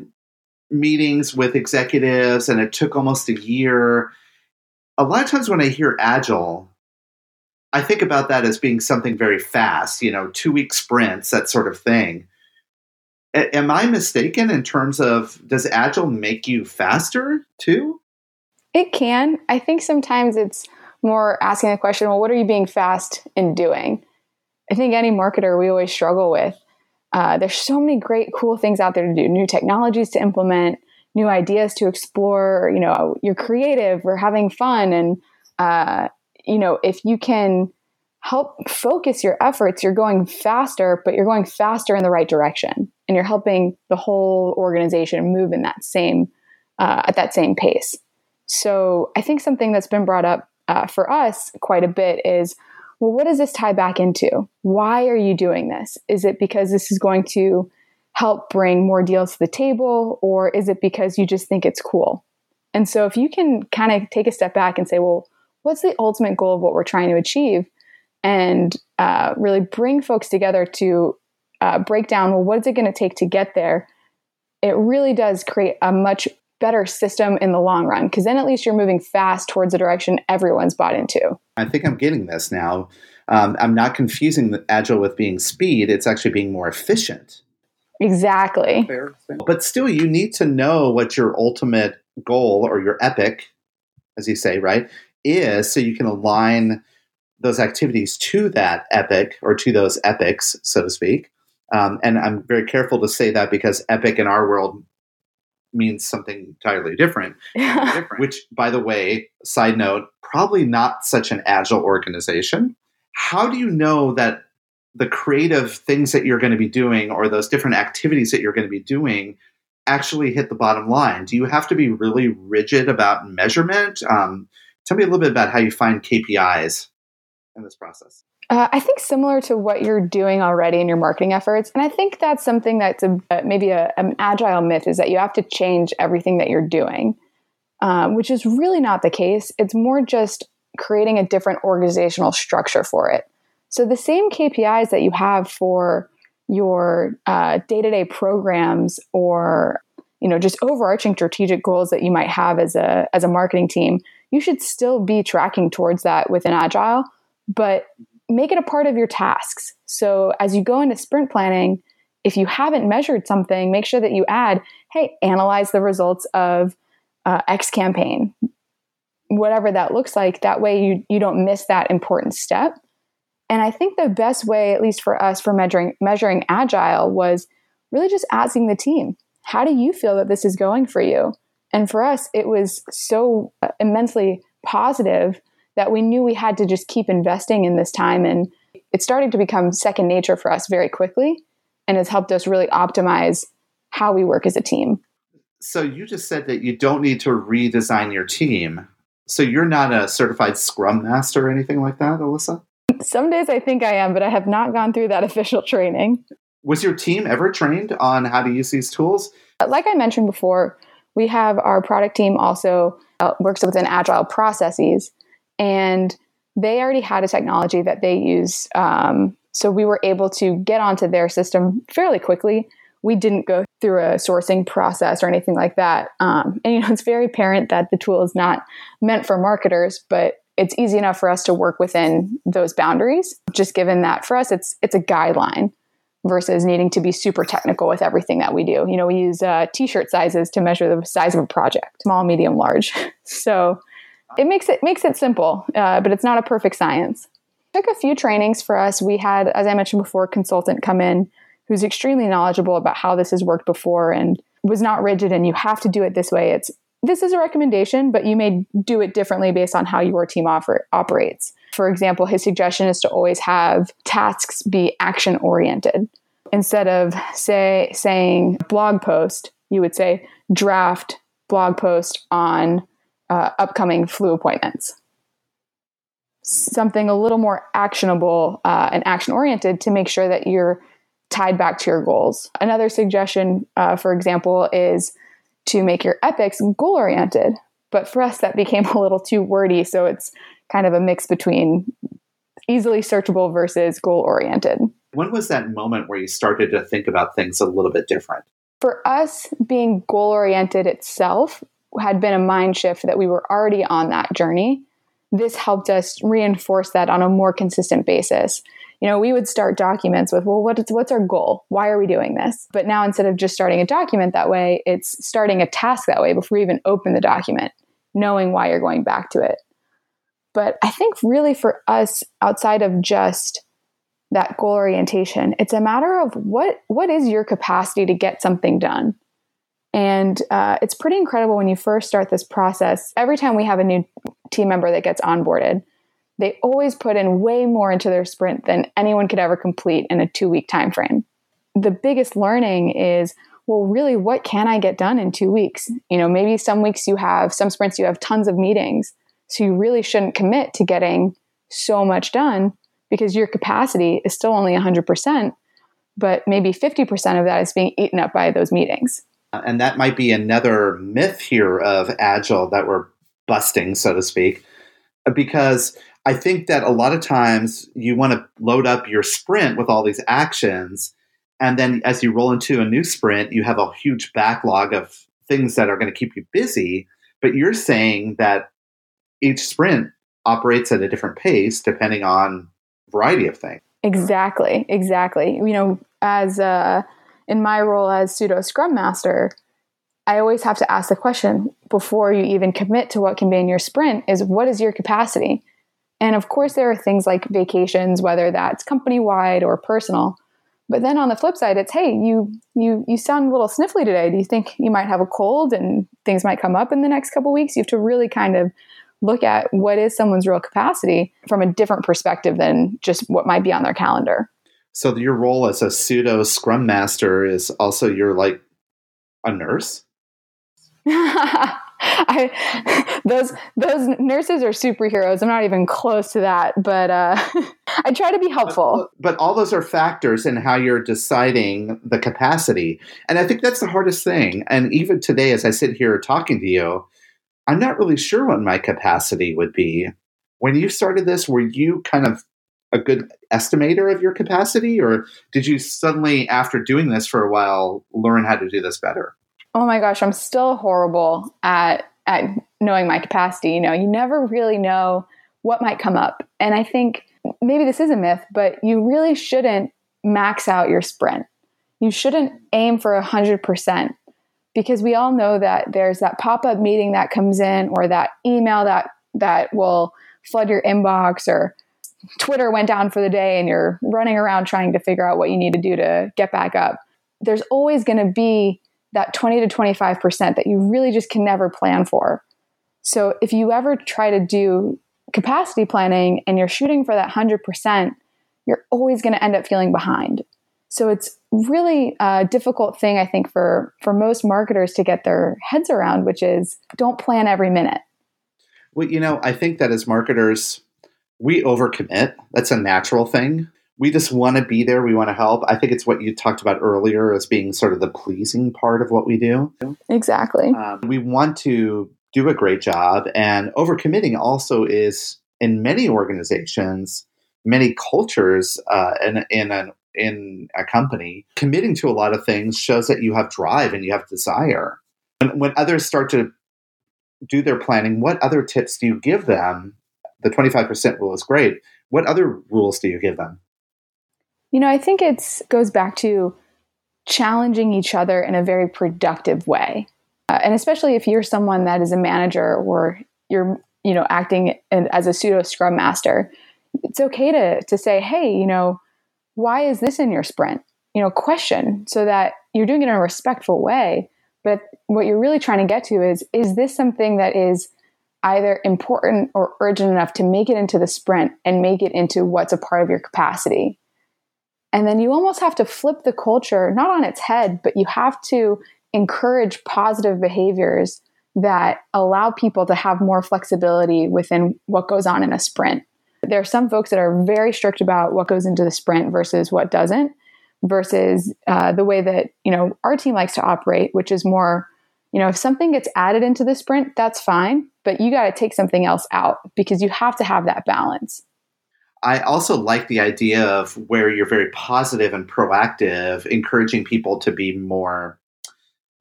meetings with executives and it took almost a year. A lot of times when I hear agile, I think about that as being something very fast, you know, two week sprints, that sort of thing. A- am I mistaken in terms of does agile make you faster too? It can. I think sometimes it's more asking the question, well, what are you being fast in doing? I think any marketer we always struggle with. Uh, there's so many great, cool things out there to do, new technologies to implement, new ideas to explore. You know, you're creative, we're having fun, and uh, you know, if you can help focus your efforts, you're going faster, but you're going faster in the right direction, and you're helping the whole organization move in that same uh, at that same pace. So I think something that's been brought up uh, for us quite a bit is well, what does this tie back into? Why are you doing this? Is it because this is going to help bring more deals to the table, or is it because you just think it's cool? And so, if you can kind of take a step back and say, well, what's the ultimate goal of what we're trying to achieve? And uh, really bring folks together to uh, break down, well, what is it going to take to get there? It really does create a much better system in the long run because then at least you're moving fast towards a direction everyone's bought into. I think I'm getting this now. Um, I'm not confusing the agile with being speed, it's actually being more efficient. Exactly. But still, you need to know what your ultimate goal or your epic, as you say, right, is so you can align those activities to that epic or to those epics, so to speak. Um, and I'm very careful to say that because epic in our world means something entirely different, different. Which, by the way, side note, probably not such an agile organization. How do you know that the creative things that you're going to be doing or those different activities that you're going to be doing actually hit the bottom line? Do you have to be really rigid about measurement? Um, tell me a little bit about how you find KPIs in this process. Uh, I think similar to what you're doing already in your marketing efforts, and I think that's something that's a, maybe a, an agile myth is that you have to change everything that you're doing, um, which is really not the case. It's more just creating a different organizational structure for it. So the same KPIs that you have for your uh, day-to-day programs or you know just overarching strategic goals that you might have as a as a marketing team, you should still be tracking towards that within agile, but make it a part of your tasks. So as you go into sprint planning, if you haven't measured something, make sure that you add, hey, analyze the results of uh, X campaign, whatever that looks like. That way you, you don't miss that important step. And I think the best way, at least for us, for measuring measuring agile was really just asking the team, how do you feel that this is going for you? And for us, it was so immensely positive that we knew we had to just keep investing in this time. And it started to become second nature for us very quickly and has helped us really optimize how we work as a team. So you just said that you don't need to redesign your team. So you're not a certified scrum master or anything like that, Alyssa? Some days I think I am, but I have not gone through that official training. Was your team ever trained on how to use these tools? Like I mentioned before, we have our product team also uh, works within agile processes and they already had a technology that they use. Um, so we were able to get onto their system fairly quickly. We didn't go through a sourcing process or anything like that. Um, and you know, it's very apparent that the tool is not meant for marketers, but it's easy enough for us to work within those boundaries. Just given that for us, it's it's a guideline versus needing to be super technical with everything that we do. You know, we use uh, t-shirt sizes to measure the size of a project, small, medium, large. So it makes it makes it simple, uh, but it's not a perfect science. Took a few trainings for us. We had, as I mentioned before, a consultant come in who's extremely knowledgeable about how this has worked before and was not rigid and you have to do it this way. It's this is a recommendation, but you may do it differently based on how your team offer, operates. For example, his suggestion is to always have tasks be action oriented. Instead of say saying blog post, you would say draft blog post on uh, upcoming flu appointments. Something a little more actionable uh, and action oriented to make sure that you're tied back to your goals. Another suggestion, uh, for example, is to make your epics goal oriented. But for us, that became a little too wordy. So it's kind of a mix between easily searchable versus goal oriented. When was that moment where you started to think about things a little bit different? For us, being goal oriented itself had been a mind shift that we were already on that journey. This helped us reinforce that on a more consistent basis. You know, we would start documents with, well, what is, what's our goal? Why are we doing this? But now instead of just starting a document that way, it's starting a task that way before you even open the document, knowing why you're going back to it. But I think really for us, outside of just that goal orientation, it's a matter of what what is your capacity to get something done. And uh, it's pretty incredible when you first start this process. Every time we have a new team member that gets onboarded, they always put in way more into their sprint than anyone could ever complete in a two week time frame. The biggest learning is well, really, what can I get done in two weeks? You know, maybe some weeks you have, some sprints you have tons of meetings. So you really shouldn't commit to getting so much done because your capacity is still only 100%, but maybe 50% of that is being eaten up by those meetings. And that might be another myth here of Agile that we're busting, so to speak, because I think that a lot of times you want to load up your sprint with all these actions. And then as you roll into a new sprint, you have a huge backlog of things that are going to keep you busy. But you're saying that each sprint operates at a different pace depending on variety of things. Exactly, exactly. You know, as uh, in my role as pseudo scrum master, I always have to ask the question before you even commit to what can be in your sprint is what is your capacity? And of course, there are things like vacations, whether that's company wide or personal. But then on the flip side, it's hey, you you you sound a little sniffly today. Do you think you might have a cold and things might come up in the next couple weeks? You have to really kind of look at what is someone's real capacity from a different perspective than just what might be on their calendar. So your role as a pseudo scrum master is also you're like a nurse? I, those those nurses are superheroes. I'm not even close to that, but uh, I try to be helpful. But, but all those are factors in how you're deciding the capacity, and I think that's the hardest thing. And even today, as I sit here talking to you, I'm not really sure what my capacity would be. When you started this, were you kind of a good estimator of your capacity, or did you suddenly, after doing this for a while, learn how to do this better? Oh my gosh, I'm still horrible at at knowing my capacity. You know, you never really know what might come up, and I think maybe this is a myth, but you really shouldn't max out your sprint. You shouldn't aim for 100% because we all know that there's that pop-up meeting that comes in or that email that that will flood your inbox or Twitter went down for the day and you're running around trying to figure out what you need to do to get back up. There's always going to be that 20 to 25% that you really just can never plan for. So if you ever try to do capacity planning and you're shooting for that 100%, you're always going to end up feeling behind. So it's really a difficult thing, I think, for, for most marketers to get their heads around, which is don't plan every minute. Well, you know, I think that as marketers, we overcommit. That's a natural thing. We just want to be there. We want to help. I think it's what you talked about earlier as being sort of the pleasing part of what we do. Exactly. Um, we want to do a great job, and overcommitting also is in many organizations, many cultures, uh, in in an in a company, committing to a lot of things shows that you have drive and you have desire. When, when others start to do their planning, what other tips do you give them? The 25% rule is great. What other rules do you give them? You know, I think it goes back to challenging each other in a very productive way. Uh, and especially if you're someone that is a manager or you're, you know, acting in, as a pseudo scrum master, it's okay to to say, "Hey, you know, why is this in your sprint? You know, question so that you're doing it in a respectful way. But what you're really trying to get to is is this something that is either important or urgent enough to make it into the sprint and make it into what's a part of your capacity? And then you almost have to flip the culture, not on its head, but you have to encourage positive behaviors that allow people to have more flexibility within what goes on in a sprint there are some folks that are very strict about what goes into the sprint versus what doesn't versus uh, the way that you know our team likes to operate which is more you know if something gets added into the sprint that's fine but you got to take something else out because you have to have that balance I also like the idea of where you're very positive and proactive, encouraging people to be more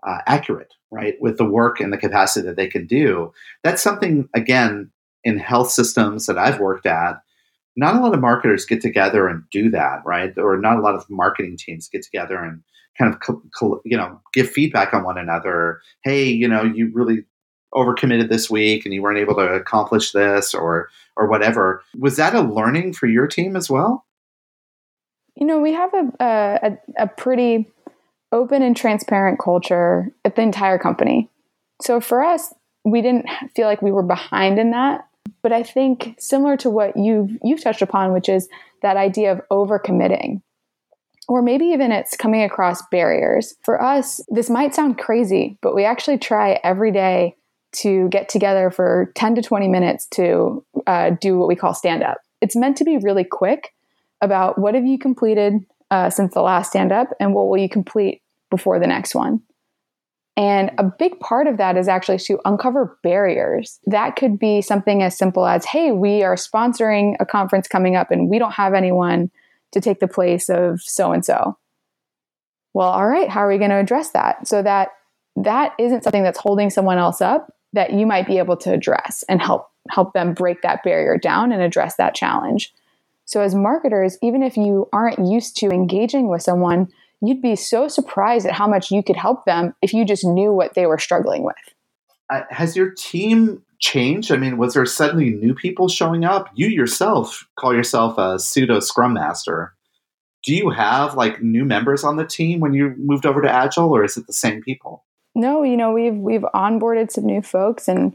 uh, accurate, right, with the work and the capacity that they can do. That's something, again, in health systems that I've worked at, not a lot of marketers get together and do that, right? Or not a lot of marketing teams get together and kind of, you know, give feedback on one another. Hey, you know, you really overcommitted this week and you weren't able to accomplish this or or whatever. Was that a learning for your team as well? You know, we have a a, a pretty open and transparent culture at the entire company. So for us, we didn't feel like we were behind in that. But I think similar to what you've you've touched upon, which is that idea of overcommitting. Or maybe even it's coming across barriers. For us, this might sound crazy, but we actually try every day to get together for 10 to 20 minutes to uh, do what we call stand up. It's meant to be really quick about what have you completed uh, since the last stand up and what will you complete before the next one. And a big part of that is actually to uncover barriers. That could be something as simple as, hey, we are sponsoring a conference coming up and we don't have anyone to take the place of so and so. Well, all right, how are we going to address that? So that that isn't something that's holding someone else up that you might be able to address and help help them break that barrier down and address that challenge. So as marketers, even if you aren't used to engaging with someone, you'd be so surprised at how much you could help them if you just knew what they were struggling with. Uh, has your team changed? I mean, was there suddenly new people showing up? You yourself call yourself a pseudo scrum master. Do you have like new members on the team when you moved over to Agile, or is it the same people? No, you know we've we've onboarded some new folks, and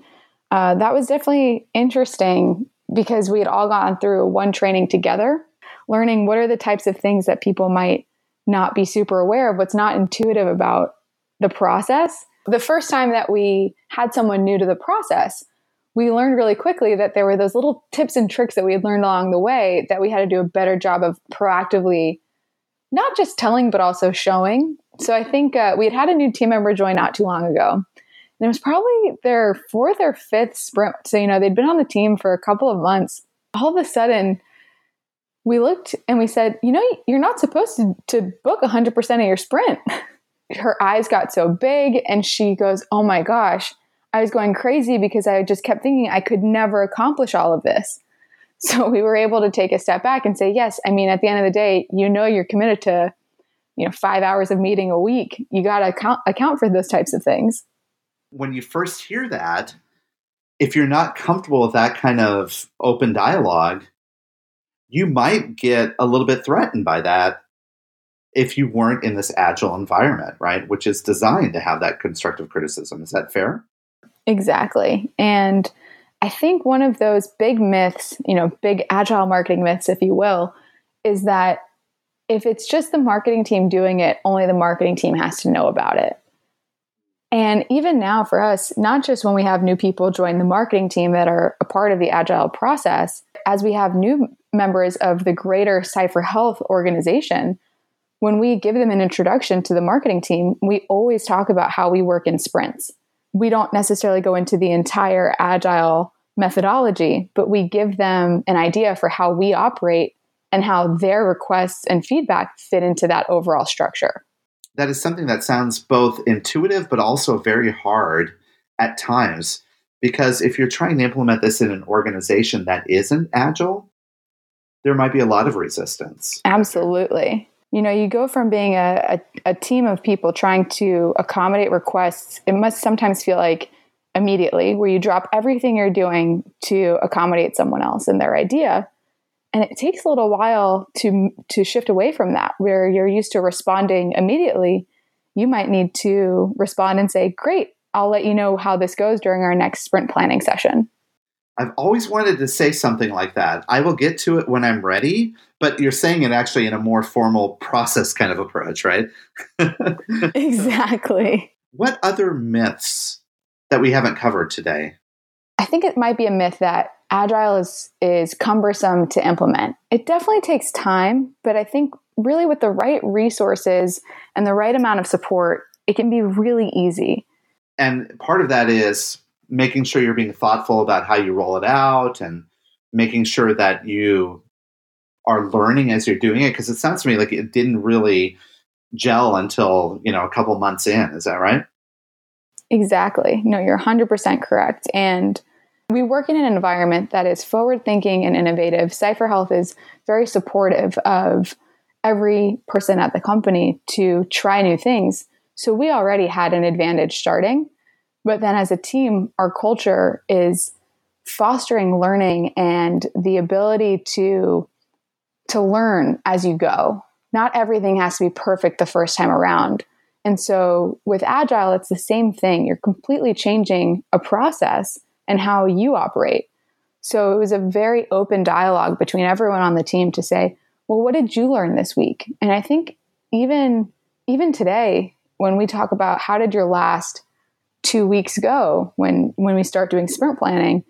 uh, that was definitely interesting because we had all gone through one training together, learning what are the types of things that people might not be super aware of, what's not intuitive about the process. The first time that we had someone new to the process, we learned really quickly that there were those little tips and tricks that we had learned along the way that we had to do a better job of proactively not just telling but also showing so i think uh, we had had a new team member join not too long ago and it was probably their fourth or fifth sprint so you know they'd been on the team for a couple of months all of a sudden we looked and we said, you know, you're not supposed to, to book 100% of your sprint. Her eyes got so big and she goes, oh my gosh, I was going crazy because I just kept thinking I could never accomplish all of this. So we were able to take a step back and say, yes, I mean, at the end of the day, you know, you're committed to, you know, five hours of meeting a week. You got to account, account for those types of things. When you first hear that, if you're not comfortable with that kind of open dialogue, you might get a little bit threatened by that if you weren't in this agile environment, right? Which is designed to have that constructive criticism. Is that fair? Exactly. And I think one of those big myths, you know, big agile marketing myths, if you will, is that if it's just the marketing team doing it, only the marketing team has to know about it. And even now for us, not just when we have new people join the marketing team that are a part of the agile process, as we have new members of the greater CipherHealth organization, when we give them an introduction to the marketing team, we always talk about how we work in sprints. We don't necessarily go into the entire agile methodology, but we give them an idea for how we operate and how their requests and feedback fit into that overall structure. That is something that sounds both intuitive but also very hard at times because if you're trying to implement this in an organization that isn't agile, there might be a lot of resistance. Absolutely. You know, you go from being a, a, a, team of people trying to accommodate requests, it must sometimes feel like immediately where you drop everything you're doing to accommodate someone else and their idea. And it takes a little while to to shift away from that, where you're used to responding immediately. You might need to respond and say, Great, I'll let you know how this goes during our next sprint planning session. I've always wanted to say something like that. I will get to it when I'm ready, but you're saying it actually in a more formal process kind of approach, right? exactly. What other myths that we haven't covered today? I think it might be a myth that agile is is cumbersome to implement. It definitely takes time, but I think really with the right resources and the right amount of support, it can be really easy. And part of that is making sure you're being thoughtful about how you roll it out and making sure that you are learning as you're doing it because it sounds to me like it didn't really gel until you know a couple months in is that right Exactly. No, you're 100% correct. And we work in an environment that is forward thinking and innovative. CipherHealth is very supportive of every person at the company to try new things. So we already had an advantage starting. But then as a team, our culture is fostering learning and the ability to to learn as you go. Not everything has to be perfect the first time around. And so with agile it's the same thing. You're completely changing a process and how you operate. So it was a very open dialogue between everyone on the team to say, "Well, what did you learn this week?" And I think even even today when we talk about how did your last 2 weeks go when when we start doing sprint planning,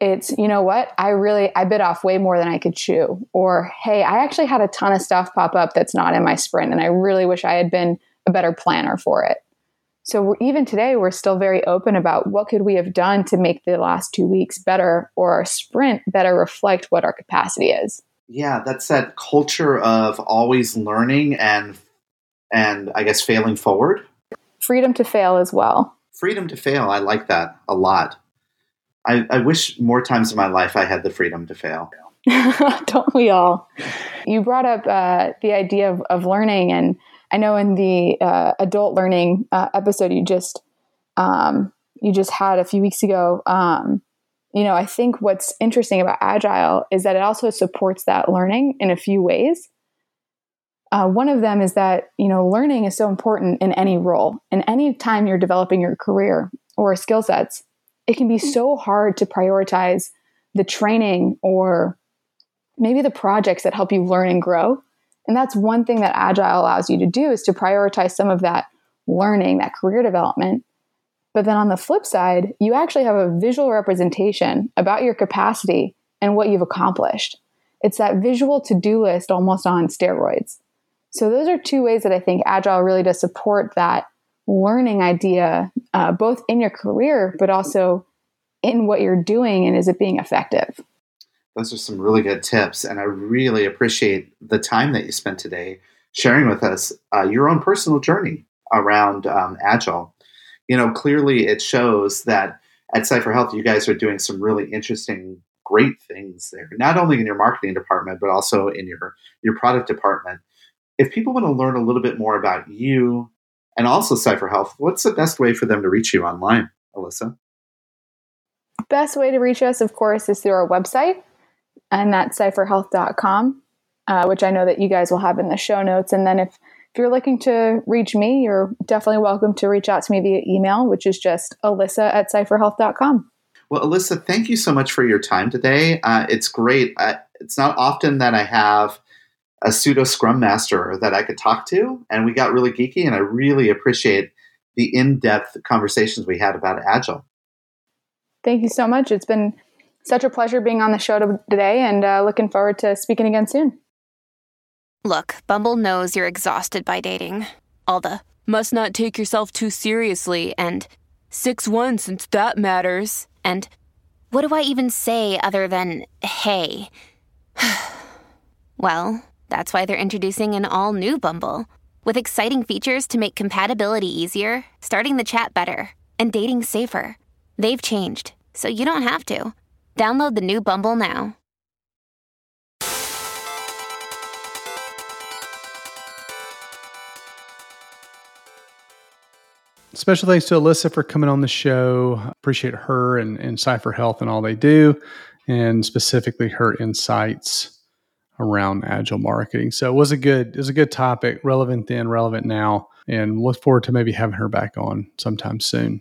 it's you know what i really i bit off way more than i could chew or hey i actually had a ton of stuff pop up that's not in my sprint and i really wish i had been a better planner for it so even today we're still very open about what could we have done to make the last two weeks better or our sprint better reflect what our capacity is yeah that's that culture of always learning and and i guess failing forward freedom to fail as well freedom to fail i like that a lot I, I wish more times in my life I had the freedom to fail. Don't we all? You brought up uh, the idea of, of, learning, and I know in the uh, adult learning uh, episode you just um, you just had a few weeks ago. Um, you know, I think what's interesting about agile is that it also supports that learning in a few ways. Uh, one of them is that you know learning is so important in any role, and any time you're developing your career or skill sets it can be so hard to prioritize the training or maybe the projects that help you learn and grow. And that's one thing that Agile allows you to do is to prioritize some of that learning, that career development. But then on the flip side, you actually have a visual representation about your capacity and what you've accomplished. It's that visual to do list almost on steroids. So, those are two ways that I think Agile really does support that learning idea, uh, both in your career, but also in what you're doing and is it being effective? Those are some really good tips. And I really appreciate the time that you spent today sharing with us uh, your own personal journey around um, Agile. You know, clearly it shows that at CipherHealth, you guys are doing some really interesting, great things there, not only in your marketing department, but also in your, your product department. If people want to learn a little bit more about you and also CipherHealth, what's the best way for them to reach you online, Alyssa? Best way to reach us, of course, is through our website, and that's cipherhealth.com, uh, which I know that you guys will have in the show notes. And then if, if you're looking to reach me, you're definitely welcome to reach out to me via email, which is just alyssa at cipherhealth.com. Well, Alyssa, thank you so much for your time today. Uh, it's great. it's not often that I have a pseudo scrum master that I could talk to. And we got really geeky, and I really appreciate the in depth conversations we had about Agile. Thank you so much. It's been such a pleasure being on the show today, and uh, looking forward to speaking again soon. Look, Bumble knows you're exhausted by dating. All the must not take yourself too seriously, and 6 1 since that matters. And what do I even say other than hey? well, that's why they're introducing an all new Bumble with exciting features to make compatibility easier, starting the chat better, and dating safer. They've changed, so you don't have to. Download the new Bumble now. Special thanks to Alyssa for coming on the show. Appreciate her and, and CipherHealth and all they do, and specifically her insights around agile marketing. So it was a good it was a good topic, relevant then, relevant now, and look forward to maybe having her back on sometime soon.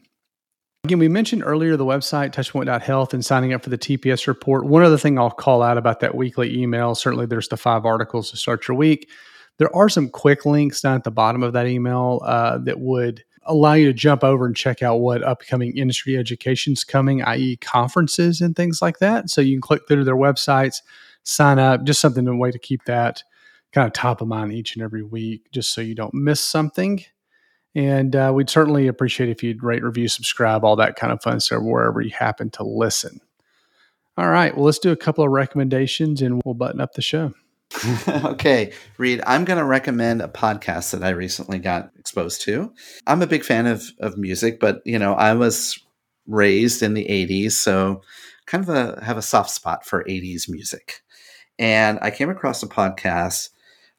Again, we mentioned earlier the website touchpoint.health and signing up for the TPS report. One other thing I'll call out about that weekly email, certainly there's the five articles to start your week. There are some quick links down at the bottom of that email uh, that would allow you to jump over and check out what upcoming industry education's coming, i.e., conferences and things like that. So you can click through their websites, sign up, just something a way to keep that kind of top of mind each and every week, just so you don't miss something. And uh, we'd certainly appreciate if you'd rate, review, subscribe, all that kind of fun stuff wherever you happen to listen. All right, well, let's do a couple of recommendations and we'll button up the show. okay, Reed, I'm going to recommend a podcast that I recently got exposed to. I'm a big fan of, of music, but you know, I was raised in the 80s, so kind of a, have a soft spot for 80s music. And I came across a podcast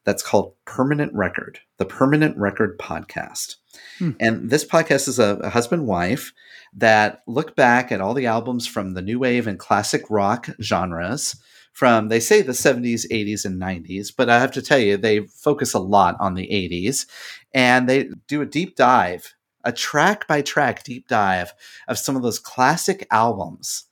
that's called Permanent Record, the Permanent Record Podcast. Hmm. And this podcast is a, a husband wife that look back at all the albums from the new wave and classic rock genres from they say the 70s 80s and 90s but i have to tell you they focus a lot on the 80s and they do a deep dive a track by track deep dive of some of those classic albums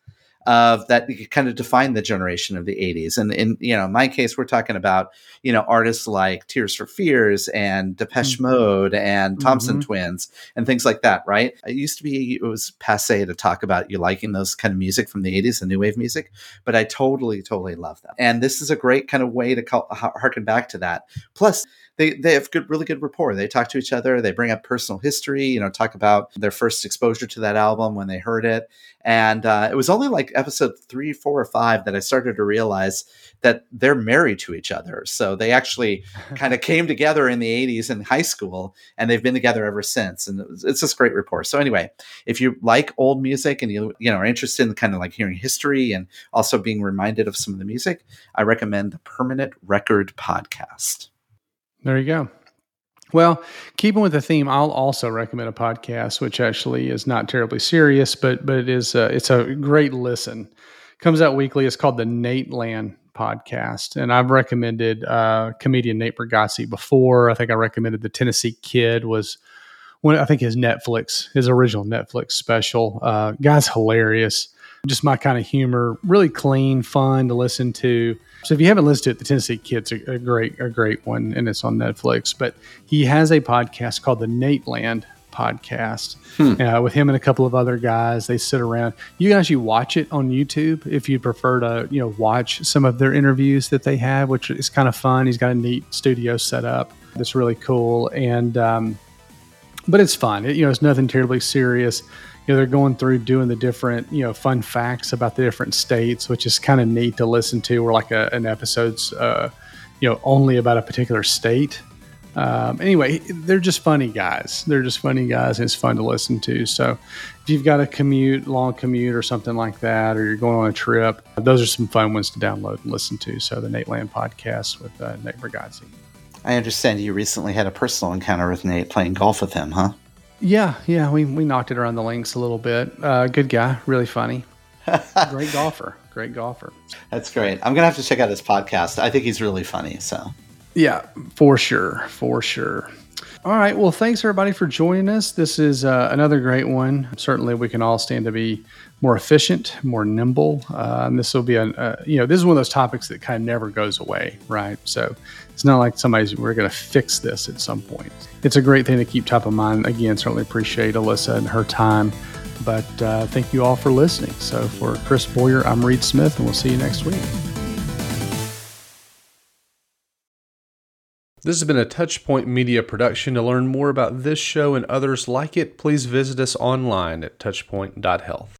of that kind of define the generation of the 80s. And in you know, my case, we're talking about you know artists like Tears for Fears and Depeche mm-hmm. Mode and Thompson mm-hmm. Twins and things like that. Right? It used to be it was passe to talk about you liking those kind of music from the 80s, and new wave music, but I totally, totally love that. And this is a great kind of way to call, harken back to that. Plus, they they have good really good rapport. They talk to each other. They bring up personal history. You know, talk about their first exposure to that album when they heard it. And uh, it was only like episode three, four, or five that I started to realize that they're married to each other. So they actually kind of came together in the '80s in high school, and they've been together ever since. And it was, it's just great rapport. So anyway, if you like old music and you you know are interested in kind of like hearing history and also being reminded of some of the music, I recommend the Permanent Record podcast. There you go. Well, keeping with the theme, I'll also recommend a podcast which actually is not terribly serious, but but it is uh, it's a great listen. Comes out weekly. It's called the Nateland podcast, and I've recommended uh, comedian Nate Bargatze before. I think I recommended the Tennessee Kid was one. I think his Netflix, his original Netflix special. Uh, guy's hilarious. Just my kind of humor, really clean, fun to listen to. So if you haven't listened to it, the Tennessee Kid's a, a great, a great one, and it's on Netflix. But he has a podcast called the Nateland podcast hmm. uh, with him and a couple of other guys. They sit around. You can actually watch it on YouTube if you prefer to, you know, watch some of their interviews that they have, which is kind of fun. He's got a neat studio set up that's really cool, and um, but it's fun. It, you know, it's nothing terribly serious you know they're going through doing the different you know fun facts about the different states which is kind of neat to listen to or like a, an episode's uh, you know only about a particular state. Um, anyway they're just funny guys. They're just funny guys and it's fun to listen to. So if you've got a commute long commute or something like that or you're going on a trip those are some fun ones to download and listen to. So the nateland podcast with uh, nate Bargatze. i understand you recently had a personal encounter with nate playing golf with him huh yeah, yeah, we, we knocked it around the links a little bit. Uh, good guy, really funny. great golfer, great golfer. That's great. I'm gonna have to check out his podcast. I think he's really funny. So, yeah, for sure, for sure. All right. Well, thanks everybody for joining us. This is uh, another great one. Certainly, we can all stand to be more efficient, more nimble. Uh, and this will be a, a, you know, this is one of those topics that kind of never goes away, right? So it's not like somebody's, we're going to fix this at some point. It's a great thing to keep top of mind. Again, certainly appreciate Alyssa and her time. But uh, thank you all for listening. So for Chris Boyer, I'm Reed Smith, and we'll see you next week. This has been a Touchpoint Media production. To learn more about this show and others like it, please visit us online at touchpoint.health.